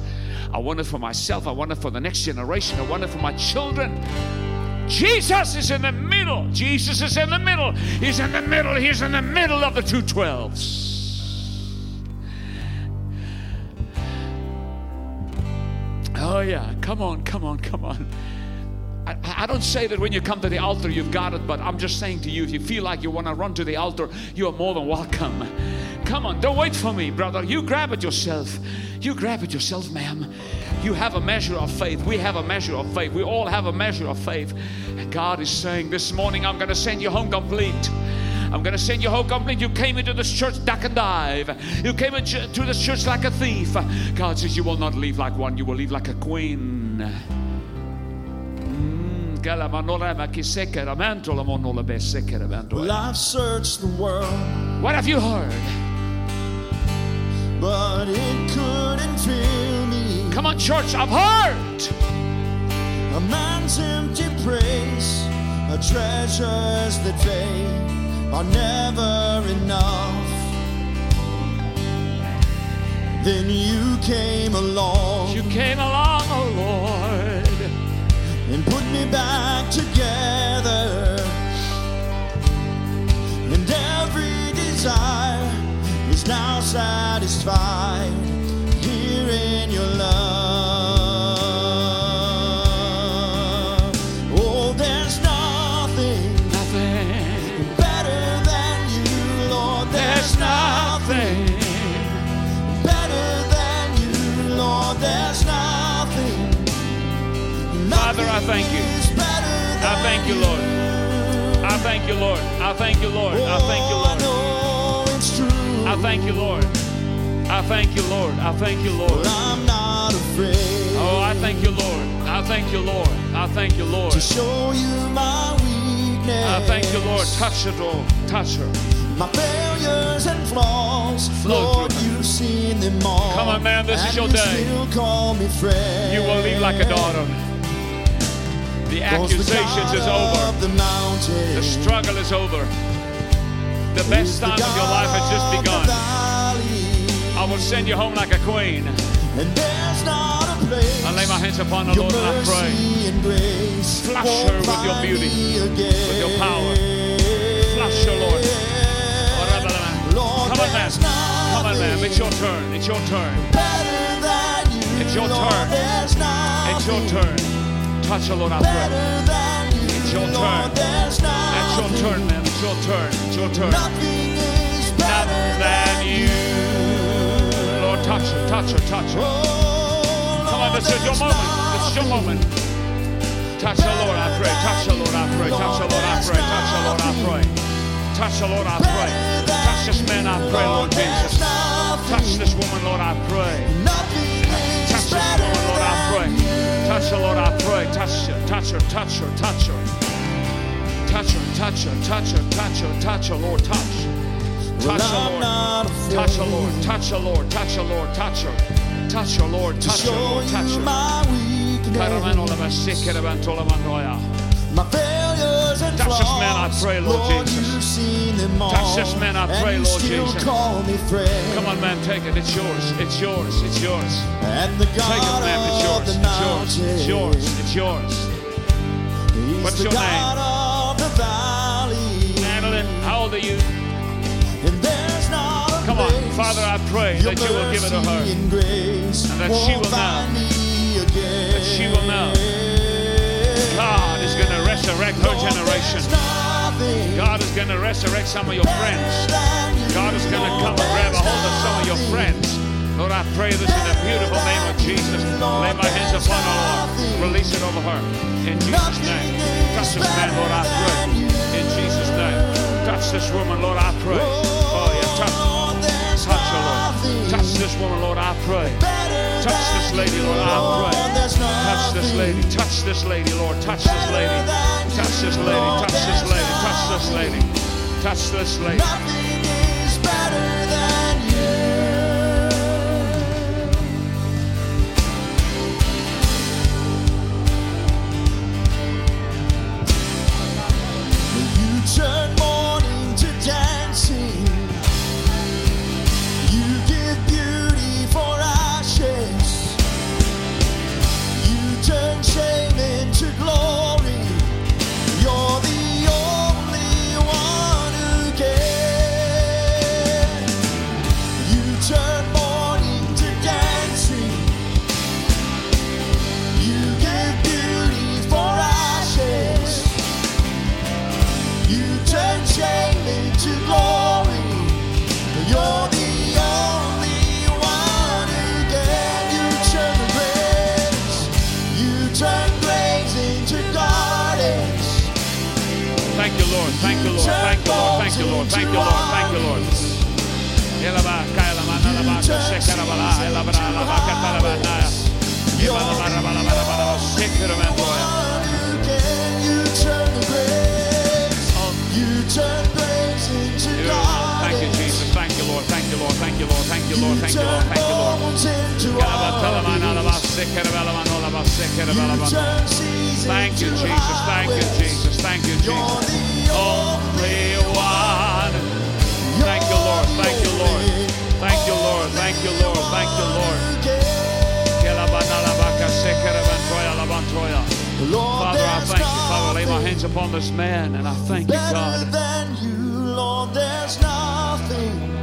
I want it for myself. I want it for the next generation. I want it for my children. Jesus is in the middle. Jesus is in the middle. He's in the middle. He's in the middle of the two twelves. Oh, yeah. Come on, come on, come on. I, I, don't say that when you come to the altar you've got it, but I'm just saying to you if you feel like you want to run to the altar, you are more than welcome. Come on, don't wait for me, brother. You grab it yourself. You grab it yourself, ma'am. You have a measure of faith. We have a measure of faith. We all have a measure of faith. And God is saying, This morning I'm going to send you home complete. I'm going to send you home complete. You came into this church duck and dive. You came into this church like a thief. God says, You will not leave like one, you will leave like a queen. Mm, well, I've searched the world. What have you heard? But it couldn't fill me. Come on, church, I've heard. A man's empty praise, a treasures that fade are never enough. Then you came along. You came along, oh Lord, and put me back together. And every desire now satisfied here in your love. Father, I thank you. I thank you, Lord. I thank you, Lord. I thank you, Lord. I thank you, Lord. I thank you, Lord. I thank you, Lord. I thank you, Lord. I'm not afraid. Oh, I thank you, Lord. I thank you, Lord. I thank you, Lord. To show you my weakness. I thank you, Lord. Touch her, Lord. Touch her. My failures and flaws, Lord, you've seen them all. Come on, man, this is your day. You will leave like a daughter. The accusations is over. The, The struggle is over. The best time of your life has just begun. I will send you home like a queen. And there's not a place I lay my hands upon the Lord and I pray. Flush her with your beauty, with your power. Flush her, Lord. Come on, man. Come on, man. It's your turn. It's your turn. It's your turn. It's your turn. Touch her, Lord, I pray. It's your turn. It's your turn, man. It's your turn. It's your turn. Nothing is better than you. Lord, touch her, touch her, touch her. Come on, this is your moment. This is your moment. Touch her, Lord, I pray. Touch her, Lord, I pray. Touch her, Lord, I pray. Touch her, Lord, I pray. Touch her, Lord, I pray. Touch this man, I pray, Lord Jesus. Touch this woman, Lord, I pray. Touch this woman, Lord, I pray. Touch her, Lord, I pray. Touch her, touch her, touch her, touch her. Touch her, touch her, touch her, touch her, touch her, touch her Lord, touch. Touch her, Lord. Touch her, Lord. Touch her, Lord. Touch her, Lord. Touch her. Touch her, Lord. Touch her, Lord. Touch her. My failures and Touch this man, I pray, Lord, Lord Jesus. You've seen them all, Touch this man, I pray, Lord Jesus. Call me friend. Come on, man, take it. It's yours. It's yours. It's yours. And the God Take it, man. It's yours. It's yours. It's yours. It's yours. What's your God of the valley. Madeline, how you? And there's not Come on, Father, I pray that you will give it to her. and grace And that she won't know. find me again. That she will know. God is going to resurrect her generation. God is going to resurrect some of your friends. God is going to come and grab a hold of some of your friends. Lord, I pray this in the beautiful name of Jesus. Lay my hands upon her, Lord. Release it over her. In Jesus' name. Touch this man, Lord, I pray. In Jesus' name. Touch this woman, Lord, I pray. Oh, yeah, touch. Touch her, Lord. Touch this woman, Lord, I pray. Touch this lady, Lord, I pray. Touch this lady. Touch this lady, Lord. Touch this lady. Touch this lady. Touch this lady. Touch this lady. Touch this lady. Nothing is graves? You turn graves into Yeah. Thank you, gardens. Jesus. Thank you, Lord. Thank you, Lord. Thank you, Lord. Thank Lord. Thank Lord. Thank Lord. Thank Jesus. Thank you. Jesus. Thank you, Jesus. Only one. Thank you, Lord. Thank you, Lord. Thank you, Lord. Lord, Father, I thank you. Father, lay my hands upon this man and I thank you, Better God. than you, Lord, there's nothing.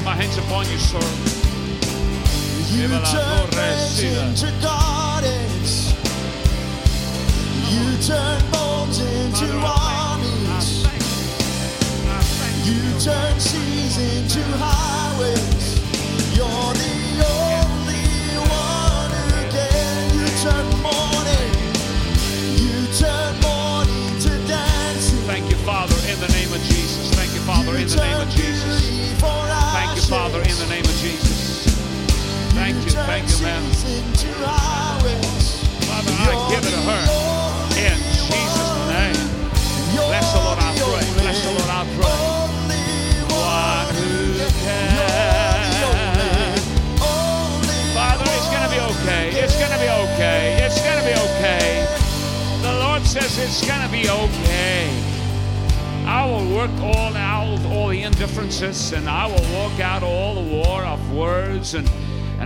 Lay my hands upon you, sir. You turn graves into gardens. You turn bones into armies. You turn seas into highways. You're the Thank you, man. Father, I give it to her. In Jesus' name. Bless the Lord, I pray. Bless the Lord, I pray. Father, it's going to be okay. It's going to be okay. It's going to be okay. The Lord says it's going to be okay. I will work all out all the indifferences and I will walk out all the war of words and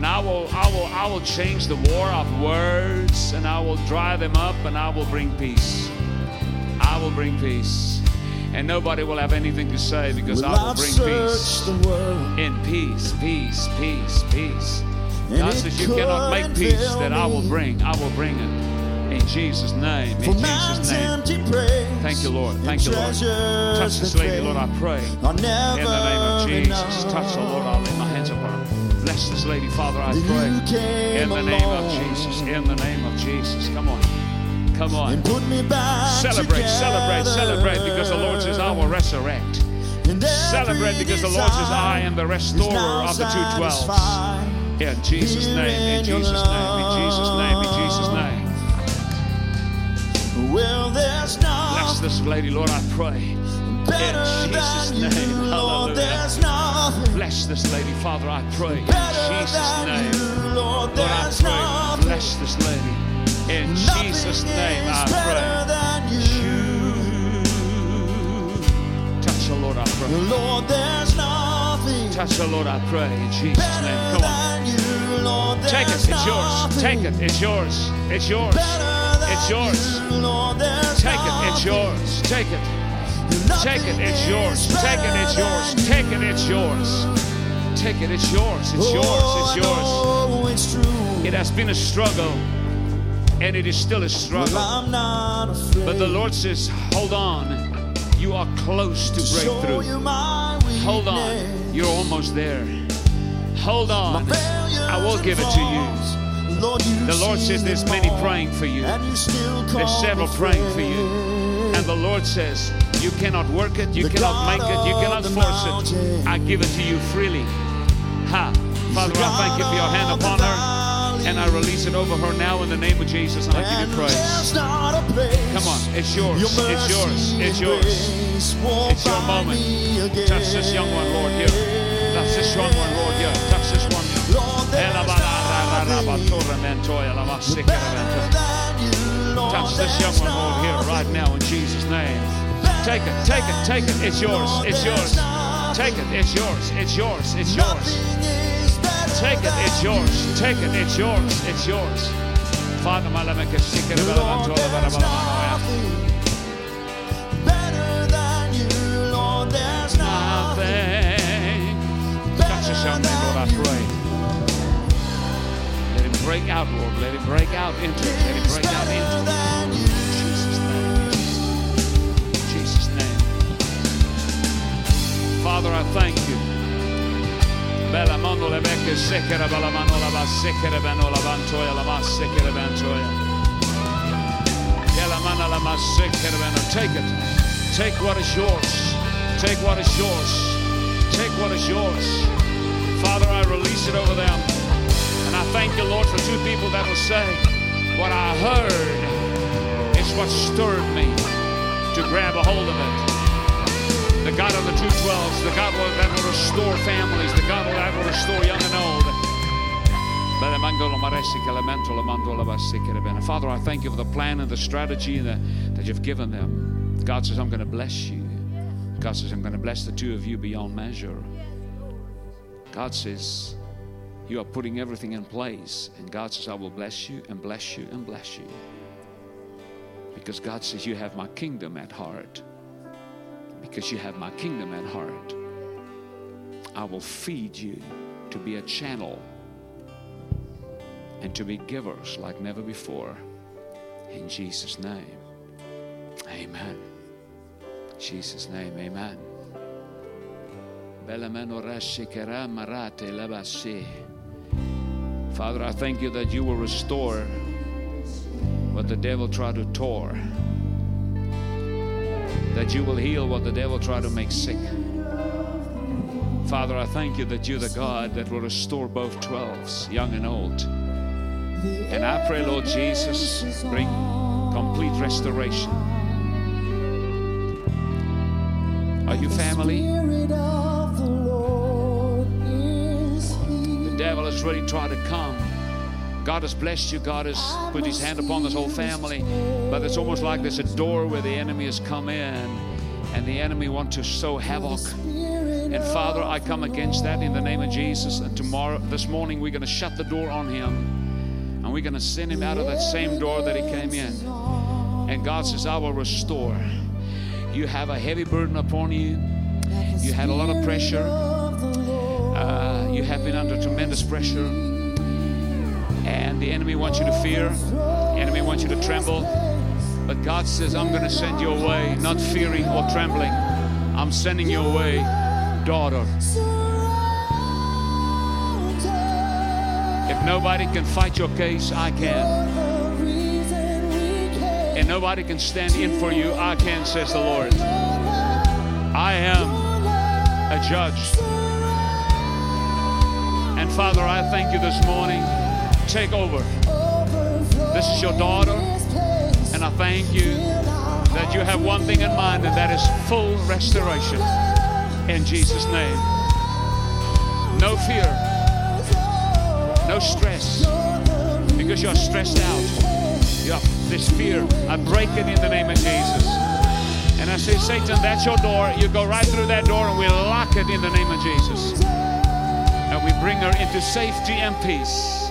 and I will I will I will change the war of words and I will dry them up and I will bring peace. I will bring peace. And nobody will have anything to say because I will bring peace. the world In peace, peace, peace, peace. And God says you cannot make peace that I will bring. I will bring it. In Jesus' name. In man's Jesus' name. Thank you, Lord. Thank you, Lord. Touch this lady, Lord, I pray. In the name of Jesus. Touch her, Lord. I'll Bless this lady, Father, I pray. In the name of Jesus. In the name of Jesus. Come on. Come on. and put me back Celebrate, celebrate, together. celebrate because the Lord says, I will resurrect. Celebrate because the Lord says, I am the restorer of the two satisfied. In Jesus' name, in in Jesus' name, in Jesus' name, in Jesus' name. Well, there's Bless this lady, Lord, I pray. better Jesus' name. Hallelujah. Nothing Bless this lady, Father, I pray. In Jesus' name. you, Lord. Lord, I There's pray. nothing. Bless this lady. In Nothing Jesus' name, I better pray. than you. Touch her, Lord, I pray. Lord, there's nothing Touch her, Lord, I pray. In Jesus' name. Come on. you, Lord. Take it. It's yours. Take it. It's yours. It's yours. It's yours. you, Lord. Take it. It's yours. Take it. Take it. It's yours. Take it. It's yours. Take it. It's yours. Take it. It's yours. It's yours. Oh, It's yours. it's true. It has been a struggle, and it is still a struggle. But the Lord says, Hold on. You are close to breakthrough. Hold on. You're almost there. Hold on. I will give it to you. The Lord says there's many praying for you. And you still There's several praying for you. And the Lord says, You cannot work it, you The cannot God make it, you cannot force it. I give it to you freely. Ha. Father, I thank you for your hand God of the upon her. And I release it over her now in the name of Jesus. And I give you praise. not a place Come on, it's yours. Your It's yours. It's yours. It's your moment. again. Touch this young one, Lord, here. Touch this young one, Lord, here. Touch this one. Lord, there's nothing better than you, Lord. Touch this young one, Lord, here, right now, in Jesus' name. Take it, take it, take it. It's yours, it's yours. Take it, it's yours, it's yours, it's yours. Take it, it's yours, take it, it's yours, it's yours. Father, my lemon, get sick it. Down there, I. Let him break out, Lord. Let him break out into it. Let him break out into it. La I thank you. Take it. Take what is yours. Take what is yours. Take what is yours. Father, I release it over them. And I thank you, Lord, for two people that will say, What I heard is what stirred me to grab a hold of it. The God of the 212s, the God that will restore families, the God that will restore young and old. Father, I thank you for the plan and the strategy that, that you've given them. God says, I'm going to bless you. God says, I'm going to bless the two of you beyond measure. God says, You are putting everything in place. And God says, I will bless you and bless you and bless you. Because God says, You have my kingdom at heart. Because you have my kingdom at heart. I will feed you to be a channel and to be givers like never before. In Jesus' name. Amen. Jesus' name, amen. Father, I thank you that you will restore what the devil tried to tore. That you will heal what the devil tried to make sick. Father, I thank you that you're the God that will restore both 12s, young and old. And I pray, Lord Jesus, bring complete restoration. Are you family? The devil has really tried to come. God has blessed you. God has put his hand upon this whole family. But it's almost like there's a door where the enemy has come in and the enemy wants to sow havoc. And Father, I come against that in the name of Jesus. And tomorrow, this morning, we're going to shut the door on him. And we're going to send him out of that same door that he came in. And God says, I will restore. You have a heavy burden upon you. You had a lot of pressure. Uh, you have been under tremendous pressure. The enemy wants you to fear. The enemy wants you to tremble. But God says, I'm going to send you away, not fearing or trembling. I'm sending you away, daughter. If nobody can fight your case, I can. And nobody can stand in for you, I can, says the Lord. I am a judge. And Father, I thank you this morning. Take over. This is your daughter. And I thank you that you have one thing in mind, and that is full restoration. In Jesus' name. No fear, no stress, because you're stressed out. You're, this fear, I break it in the name of Jesus. And I say, Satan, that's your door. You go right through that door, and we lock it in the name of Jesus. And we bring her into safety and peace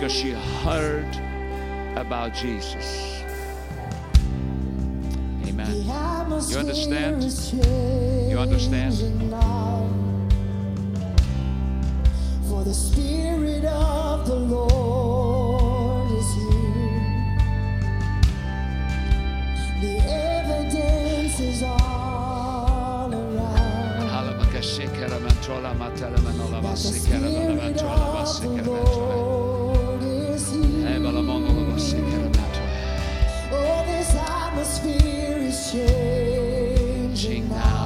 because she heard about Jesus. Amen. You understand? You understand? For the Spirit of the Lord is here. The evidence is all around. The Spirit of the Lord atmosphere is changing now.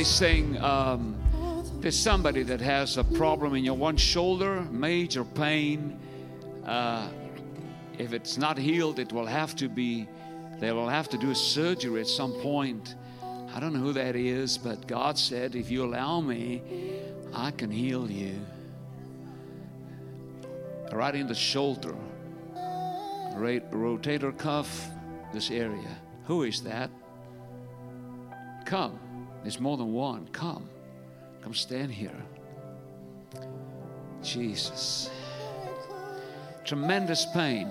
They sing, um, there's somebody that has a problem in your one shoulder, major pain. Uh, if it's not healed, it will have to be, they will have to do a surgery at some point. I don't know who that is, but God said, if you allow me, I can heal you. Right in the shoulder, right, rotator cuff, this area. Who is that? Come. There's more than one. Come. Come stand here. Jesus. Tremendous pain.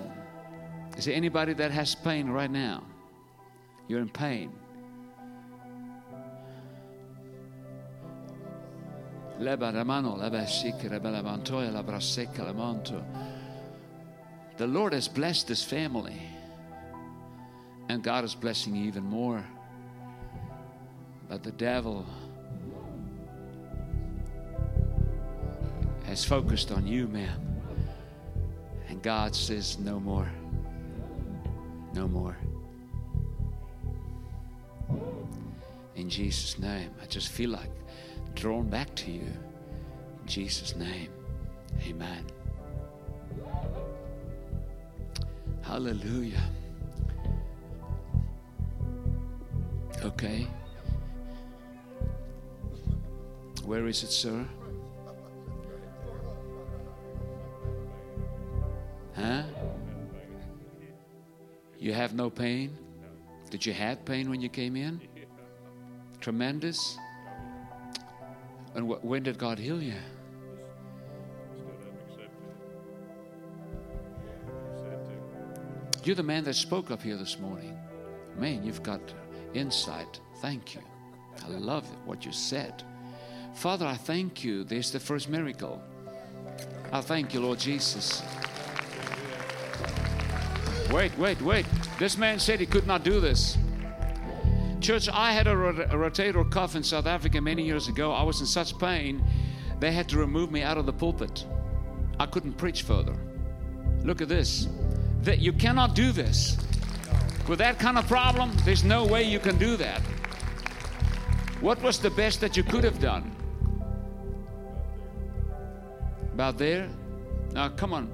Is there anybody that has pain right now? You're in pain. The Lord has blessed this family, and God is blessing you even more. But the devil has focused on you, man. And God says, No more. No more. In Jesus' name, I just feel like drawn back to you. In Jesus' name, amen. Hallelujah. Okay. Where is it, sir? Huh? You have no pain? Did you have pain when you came in? Tremendous? And wh- when did God heal you? You're the man that spoke up here this morning. Man, you've got insight. Thank you. I love what you said. Father, I thank you. There's the first miracle. I thank you, Lord Jesus. Wait, wait, wait. This man said he could not do this. Church, I had a, rot- a rotator cuff in South Africa many years ago. I was in such pain, they had to remove me out of the pulpit. I couldn't preach further. Look at this. That you cannot do this. With that kind of problem, there's no way you can do that. What was the best that you could have done? About there? Now, come on.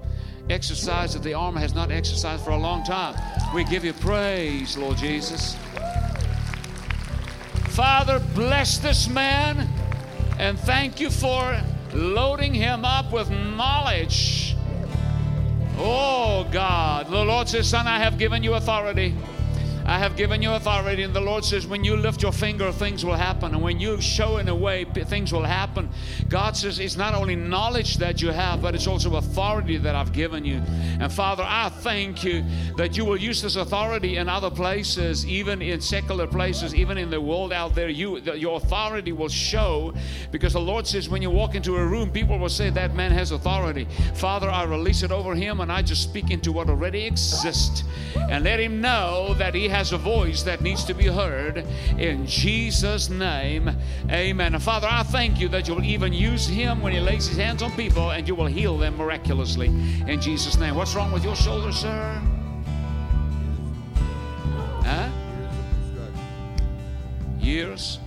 Exercise that the armor has not exercised for a long time. We give you praise, Lord Jesus. Father, bless this man and thank you for loading him up with knowledge. Oh God, the Lord says, Son, I have given you authority. I have given you authority. And the Lord says, when you lift your finger, things will happen. And when you show in a way, things will happen. God says, it's not only knowledge that you have, but it's also authority that I've given you. And Father, I thank you that you will use this authority in other places, even in secular places, even in the world out there. You, your authority will show because the Lord says, when you walk into a room, people will say, that man has authority. Father, I release it over him and I just speak into what already exists and let him know that he has a voice that needs to be heard in Jesus' name. Amen. Father, I thank you that you'll even use him when he lays his hands on people and you will heal them miraculously in Jesus' name. What's wrong with your shoulder, sir? Huh? Years?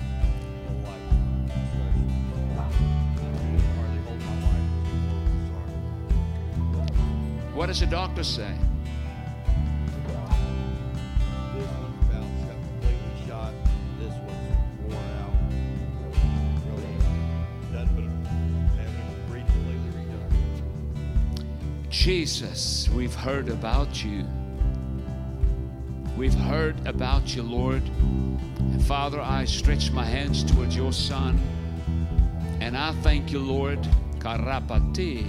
What does the doctor say? Jesus, we've heard about you. We've heard about you, Lord. And Father, I stretch my hands towards your Son. And I thank you, Lord. Karapate.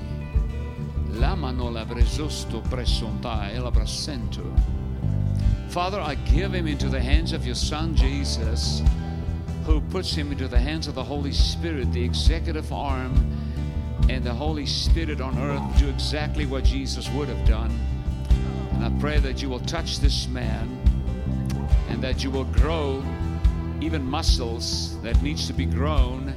Lamano labresusto presonta elabrasento. Father, I give him into the hands of your Son, Jesus, who puts him into the hands of the Holy Spirit, the executive arm, and the Holy Spirit on earth do exactly what Jesus would have done. And I pray that you will touch this man and that you will grow even muscles that needs to be grown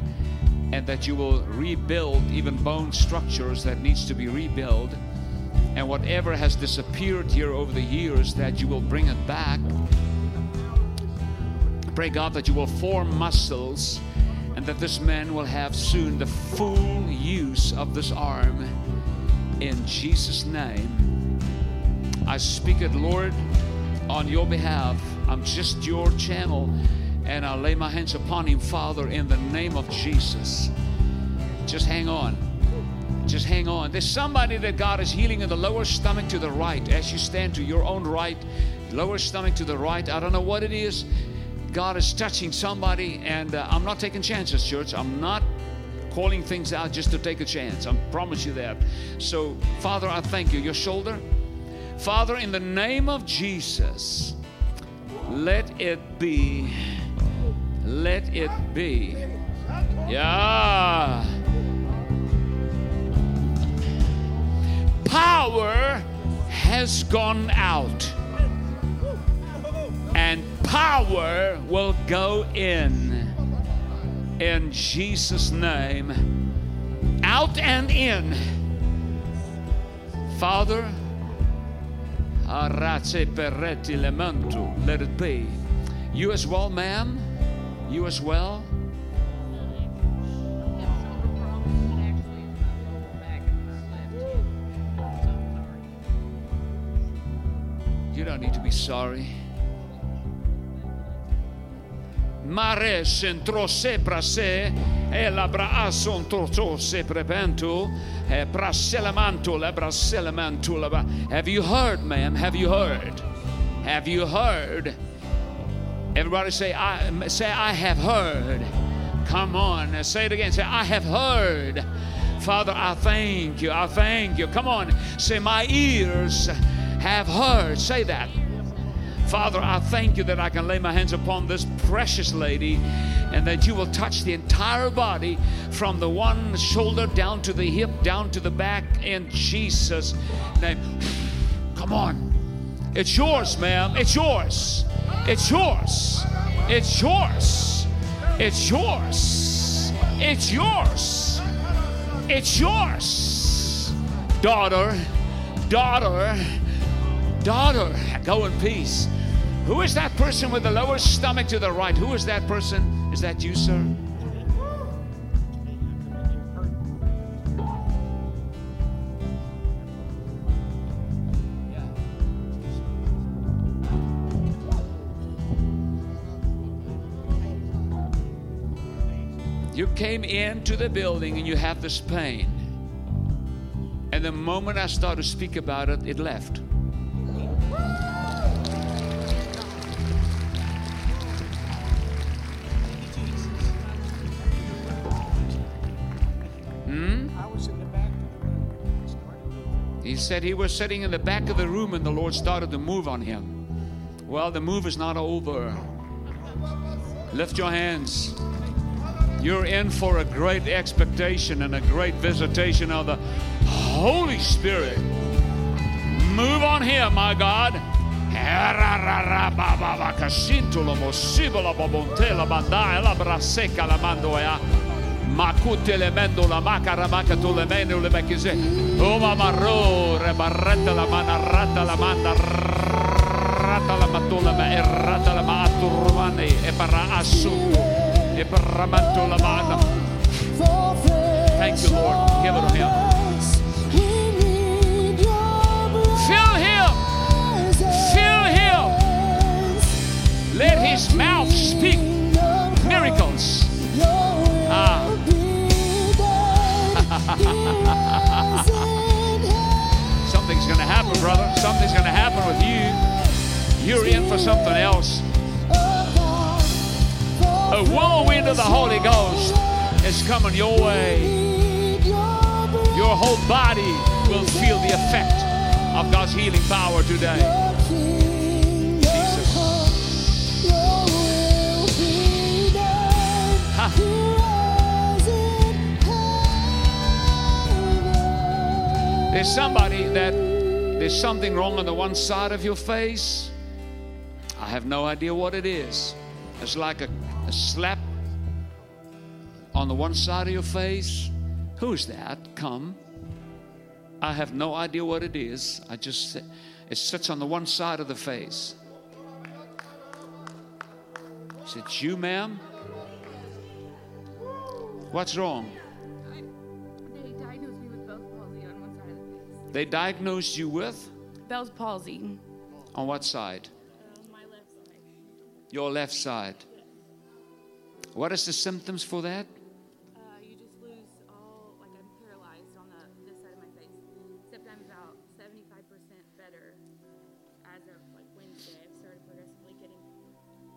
and that you will rebuild even bone structures that needs to be rebuilt and whatever has disappeared here over the years that you will bring it back Pray, God, that you will form muscles and that this man will have soon the full use of this arm. In Jesus' name, I speak it, Lord, on your behalf. I'm just your channel, and I lay my hands upon him, Father, in the name of Jesus. Just hang on. Just hang on. There's somebody that God is healing in the lower stomach to the right as you stand to your own right, lower stomach to the right. I don't know what it is. God is touching somebody, and uh, I'm not taking chances, church. I'm not calling things out just to take a chance. I promise you that. So, Father, I thank you. Your shoulder, Father, in the name of Jesus, let it be. Let it be. Yeah. Power has gone out, and power will go in. In Jesus' name, out and in. Father, Arace peretti lemantu. Let it be. You as well, ma'am. You as well. You don't need to be sorry. Mare centro sepra se e la braason torto se prepentu e braselamantu la braselamantu la Have you heard, ma'am? Have you heard? Have you heard? Everybody say I say I have heard. Come on, say it again. Say I have heard. Father, I thank you. I thank you. Come on. Say my ears have heard. Say that. Father, I thank you that I can lay my hands upon this precious lady and that you will touch the entire body from the one shoulder down to the hip, down to the back in Jesus' name. Come on. It's yours, ma'am. It's yours. It's yours. It's yours. It's yours. It's yours. It's yours. Daughter, daughter, daughter, go in peace. Who is that person with the lower stomach to the right? Who is that person? Is that you, sir? You came into the building and you have this pain. And the moment I started to speak about it, it left. He said he was sitting in the back of the room and the Lord started to move on him. Well, the move is not over. Lift your hands. You're in for a great expectation and a great visitation of the Holy Spirit. Move on him, my God. Makute le mendo la maca tu le le becchise. O mamarro, re barretta la mana, ratta la manda, rata la matula la ma e para e para mana. Thank you, Lord. Give it to him. Fill him. Fill him. Let his mouth speak miracles. Something's going to happen, brother. Something's going to happen with you. You're in for something else. A whirlwind of the Holy Ghost is coming your way. Your whole body will feel the effect of God's healing power today. There's somebody that there's something wrong on the one side of your face. I have no idea what it is. It's like a, a slap on the one side of your face. Who's that? Come. I have no idea what it is. I just it sits on the one side of the face. Is it you, ma'am? What's wrong? They diagnosed you with? Bell's palsy. On what side? Uh, my left side. Your left side. What is the symptoms for that? Uh, you just lose all, like I'm paralyzed on the this side of my face. Except I'm about 75% better as of like Wednesday. I've started progressively getting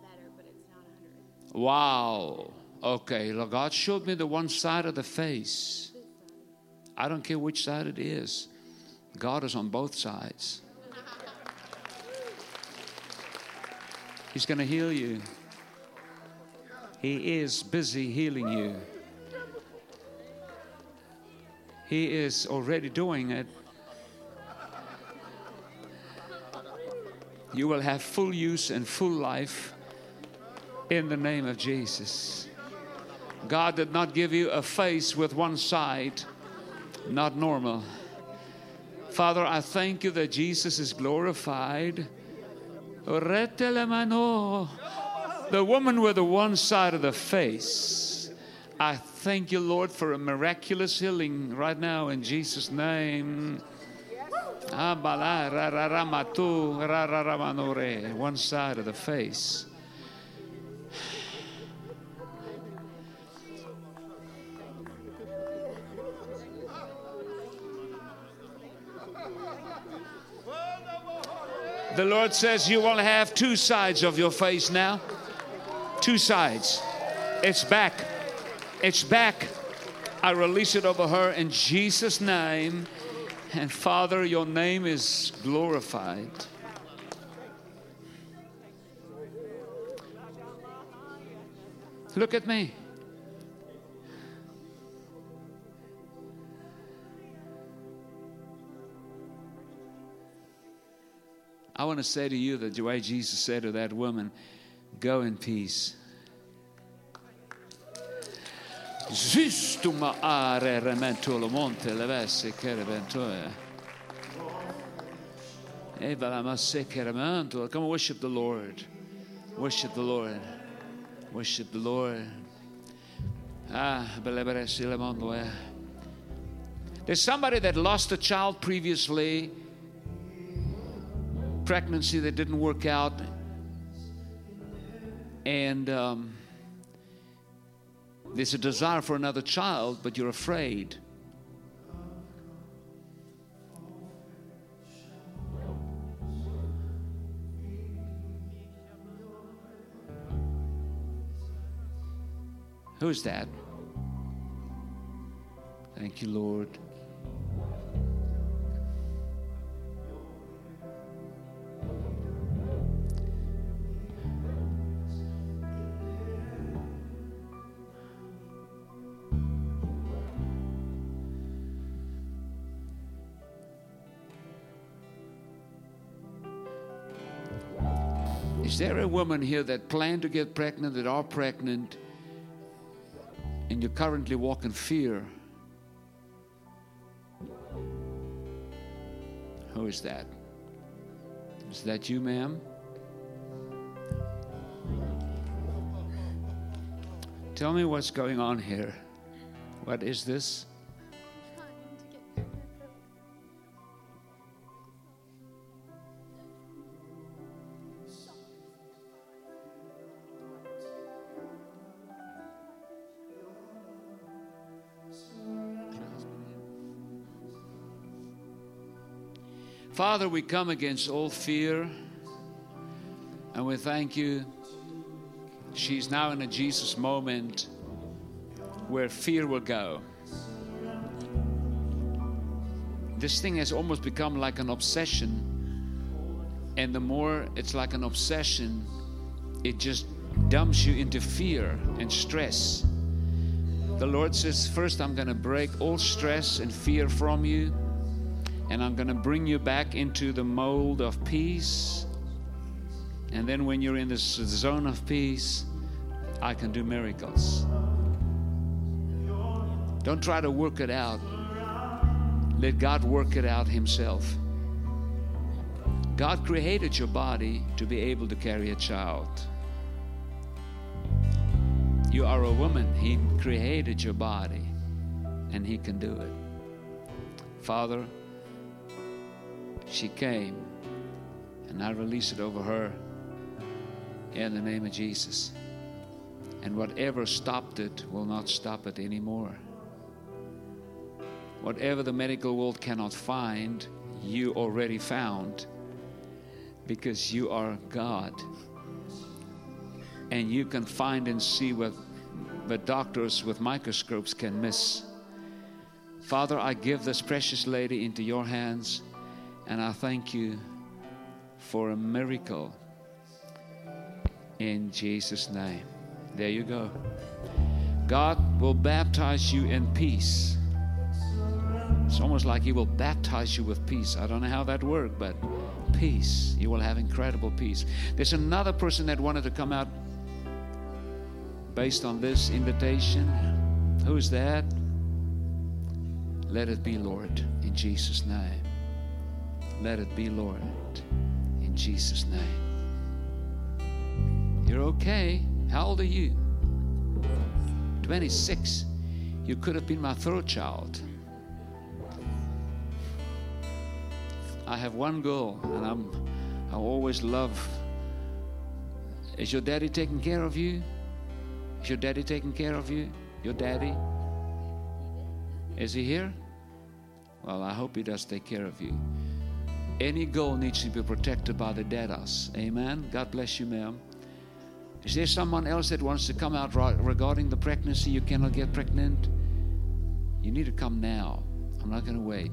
better, but it's not 100. Wow. Okay, Look, God showed me the one side of the face. I don't care which side it is. God is on both sides. He's going to heal you. He is busy healing you. He is already doing it. You will have full use and full life in the name of Jesus. God did not give you a face with one side, not normal. Father, I thank you that Jesus is glorified. The woman with the one side of the face. I thank you, Lord, for a miraculous healing right now in Jesus' name. One side of the face. The Lord says you will have two sides of your face now. Two sides. It's back. It's back. I release it over her in Jesus' name. And Father, your name is glorified. Look at me. I want to say to you that the way Jesus said to that woman, go in peace. Come worship the Lord. Worship the Lord. Worship the Lord. Ah. There's somebody that lost a child previously pregnancy that didn't work out. And um, there's a desire for another child, but you're afraid. Who's that? Thank you, Lord. Is there a woman here that planned to get pregnant, that are pregnant, and you currently walk in fear? Who is that? Is that you, ma'am? Tell me what's going on here. What is this? Father, we come against all fear and we thank you. She's now in a Jesus moment where fear will go. This thing has almost become like an obsession. And the more it's like an obsession, it just dumps you into fear and stress. The Lord says, First, I'm going to break all stress and fear from you and I'm going to bring you back into the mold of peace. And then, when you're in this zone of peace, I can do miracles. Don't try to work it out. Let God work it out Himself. God created your body to be able to carry a child. You are a woman. He created your body, and He can do it. Father, she came, and I release it over her in the name of Jesus. And whatever stopped it will not stop it anymore. Whatever the medical world cannot find, you already found because you are God. And you can find and see what the doctors with microscopes can miss. Father, I give this precious lady into your hands, and I thank you for a miracle in Jesus' name. There you go. God will baptize you in peace. It's almost like He will baptize you with peace. I don't know how that worked, but peace. You will have incredible peace. There's another person that wanted to come out based on this invitation. Who's that? Let it be, Lord, in Jesus' name. Let it be, Lord, in Jesus' name. You're okay. How old are you? 26. You could have been my third child. I have one girl, and I'm I always love. Is your daddy taking care of you? Is your daddy taking care of you? Your daddy? Is he here? Well, I hope he does take care of you. Any girl needs to be protected by the daddas. Amen. God bless you, ma'am. Is there someone else that wants to come out regarding the pregnancy? You cannot get pregnant. You need to come now. I'm not going to wait.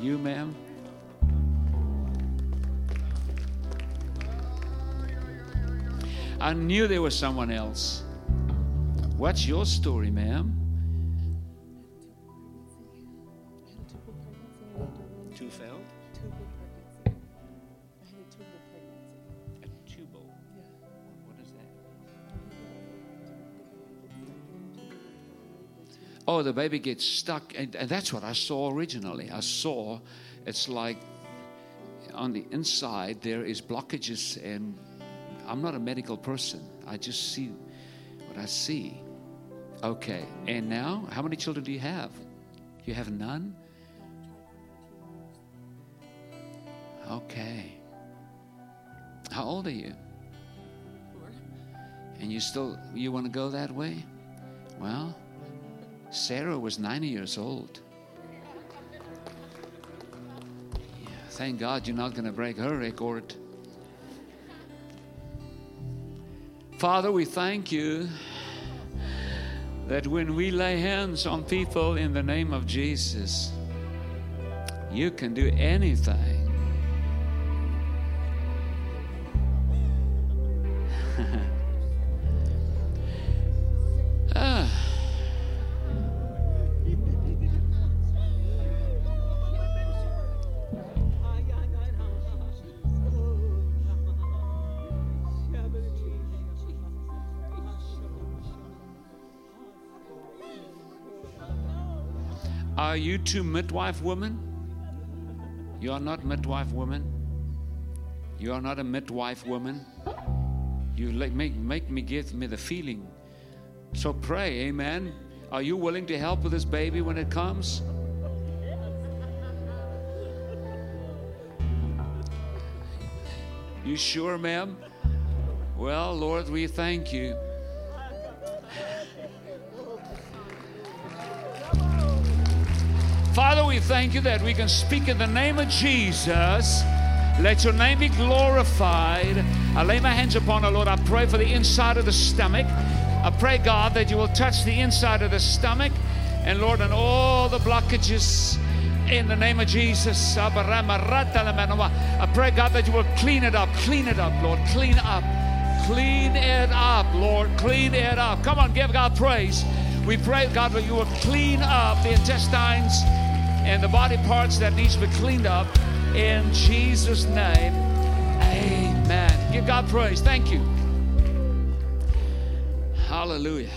You, ma'am? I knew there was someone else. What's your story, ma'am? Oh, the baby gets stuck. And, and that's what I saw originally. I saw it's like on the inside there is blockages, and I'm not a medical person. I just see what I see. Okay, and now, how many children do you have? You have none? Okay. How old are you? And you still you want to go that way? Well, Sarah was 90 years old. Thank God you're not going to break her record. Father, we thank you that when we lay hands on people in the name of Jesus, you can do anything. You two midwife women? You are not midwife women. You are not a midwife woman. You make, make me give me the feeling. So pray, amen. Are you willing to help with this baby when it comes? You sure, ma'am? Well, Lord, we thank you. Father, we thank you that we can speak in the name of Jesus. Let your name be glorified. I lay my hands upon her, Lord. I pray for the inside of the stomach. I pray, God, that you will touch the inside of the stomach. And Lord, and all the blockages in the name of Jesus. I pray, God, that you will clean it up. Clean it up, Lord. Clean up. Clean it up, Lord. Clean it up. Come on, give God praise. We pray, God, that you will clean up the intestines and the body parts that needs to be cleaned up in Jesus' name. Amen. Give God praise. Thank you. Hallelujah.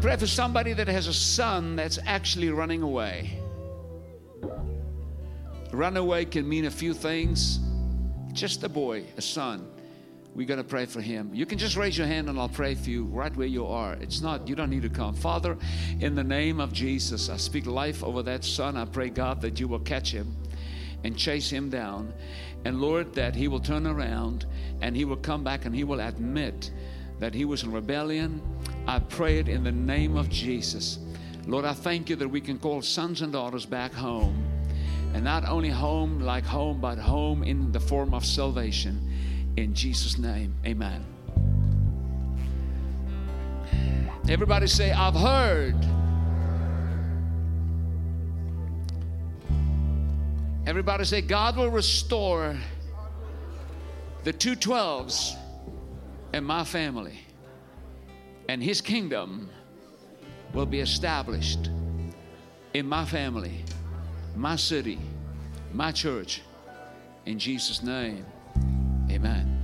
Pray for somebody that has a son that's actually running away. Runaway can mean a few things. Just a boy, a son. We're going to pray for him. You can just raise your hand and I'll pray for you right where you are. It's not, you don't need to come. Father, in the name of Jesus, I speak life over that son. I pray, God, that you will catch him and chase him down. And Lord, that he will turn around and he will come back and he will admit that he was in rebellion. I pray it in the name of Jesus. Lord, I thank you that we can call sons and daughters back home. And not only home like home, but home in the form of salvation. In Jesus' name, amen. Everybody say, I've heard. Everybody say, God will restore the two twelves in my family, and His kingdom will be established in my family, my city, my church. In Jesus' name, amen.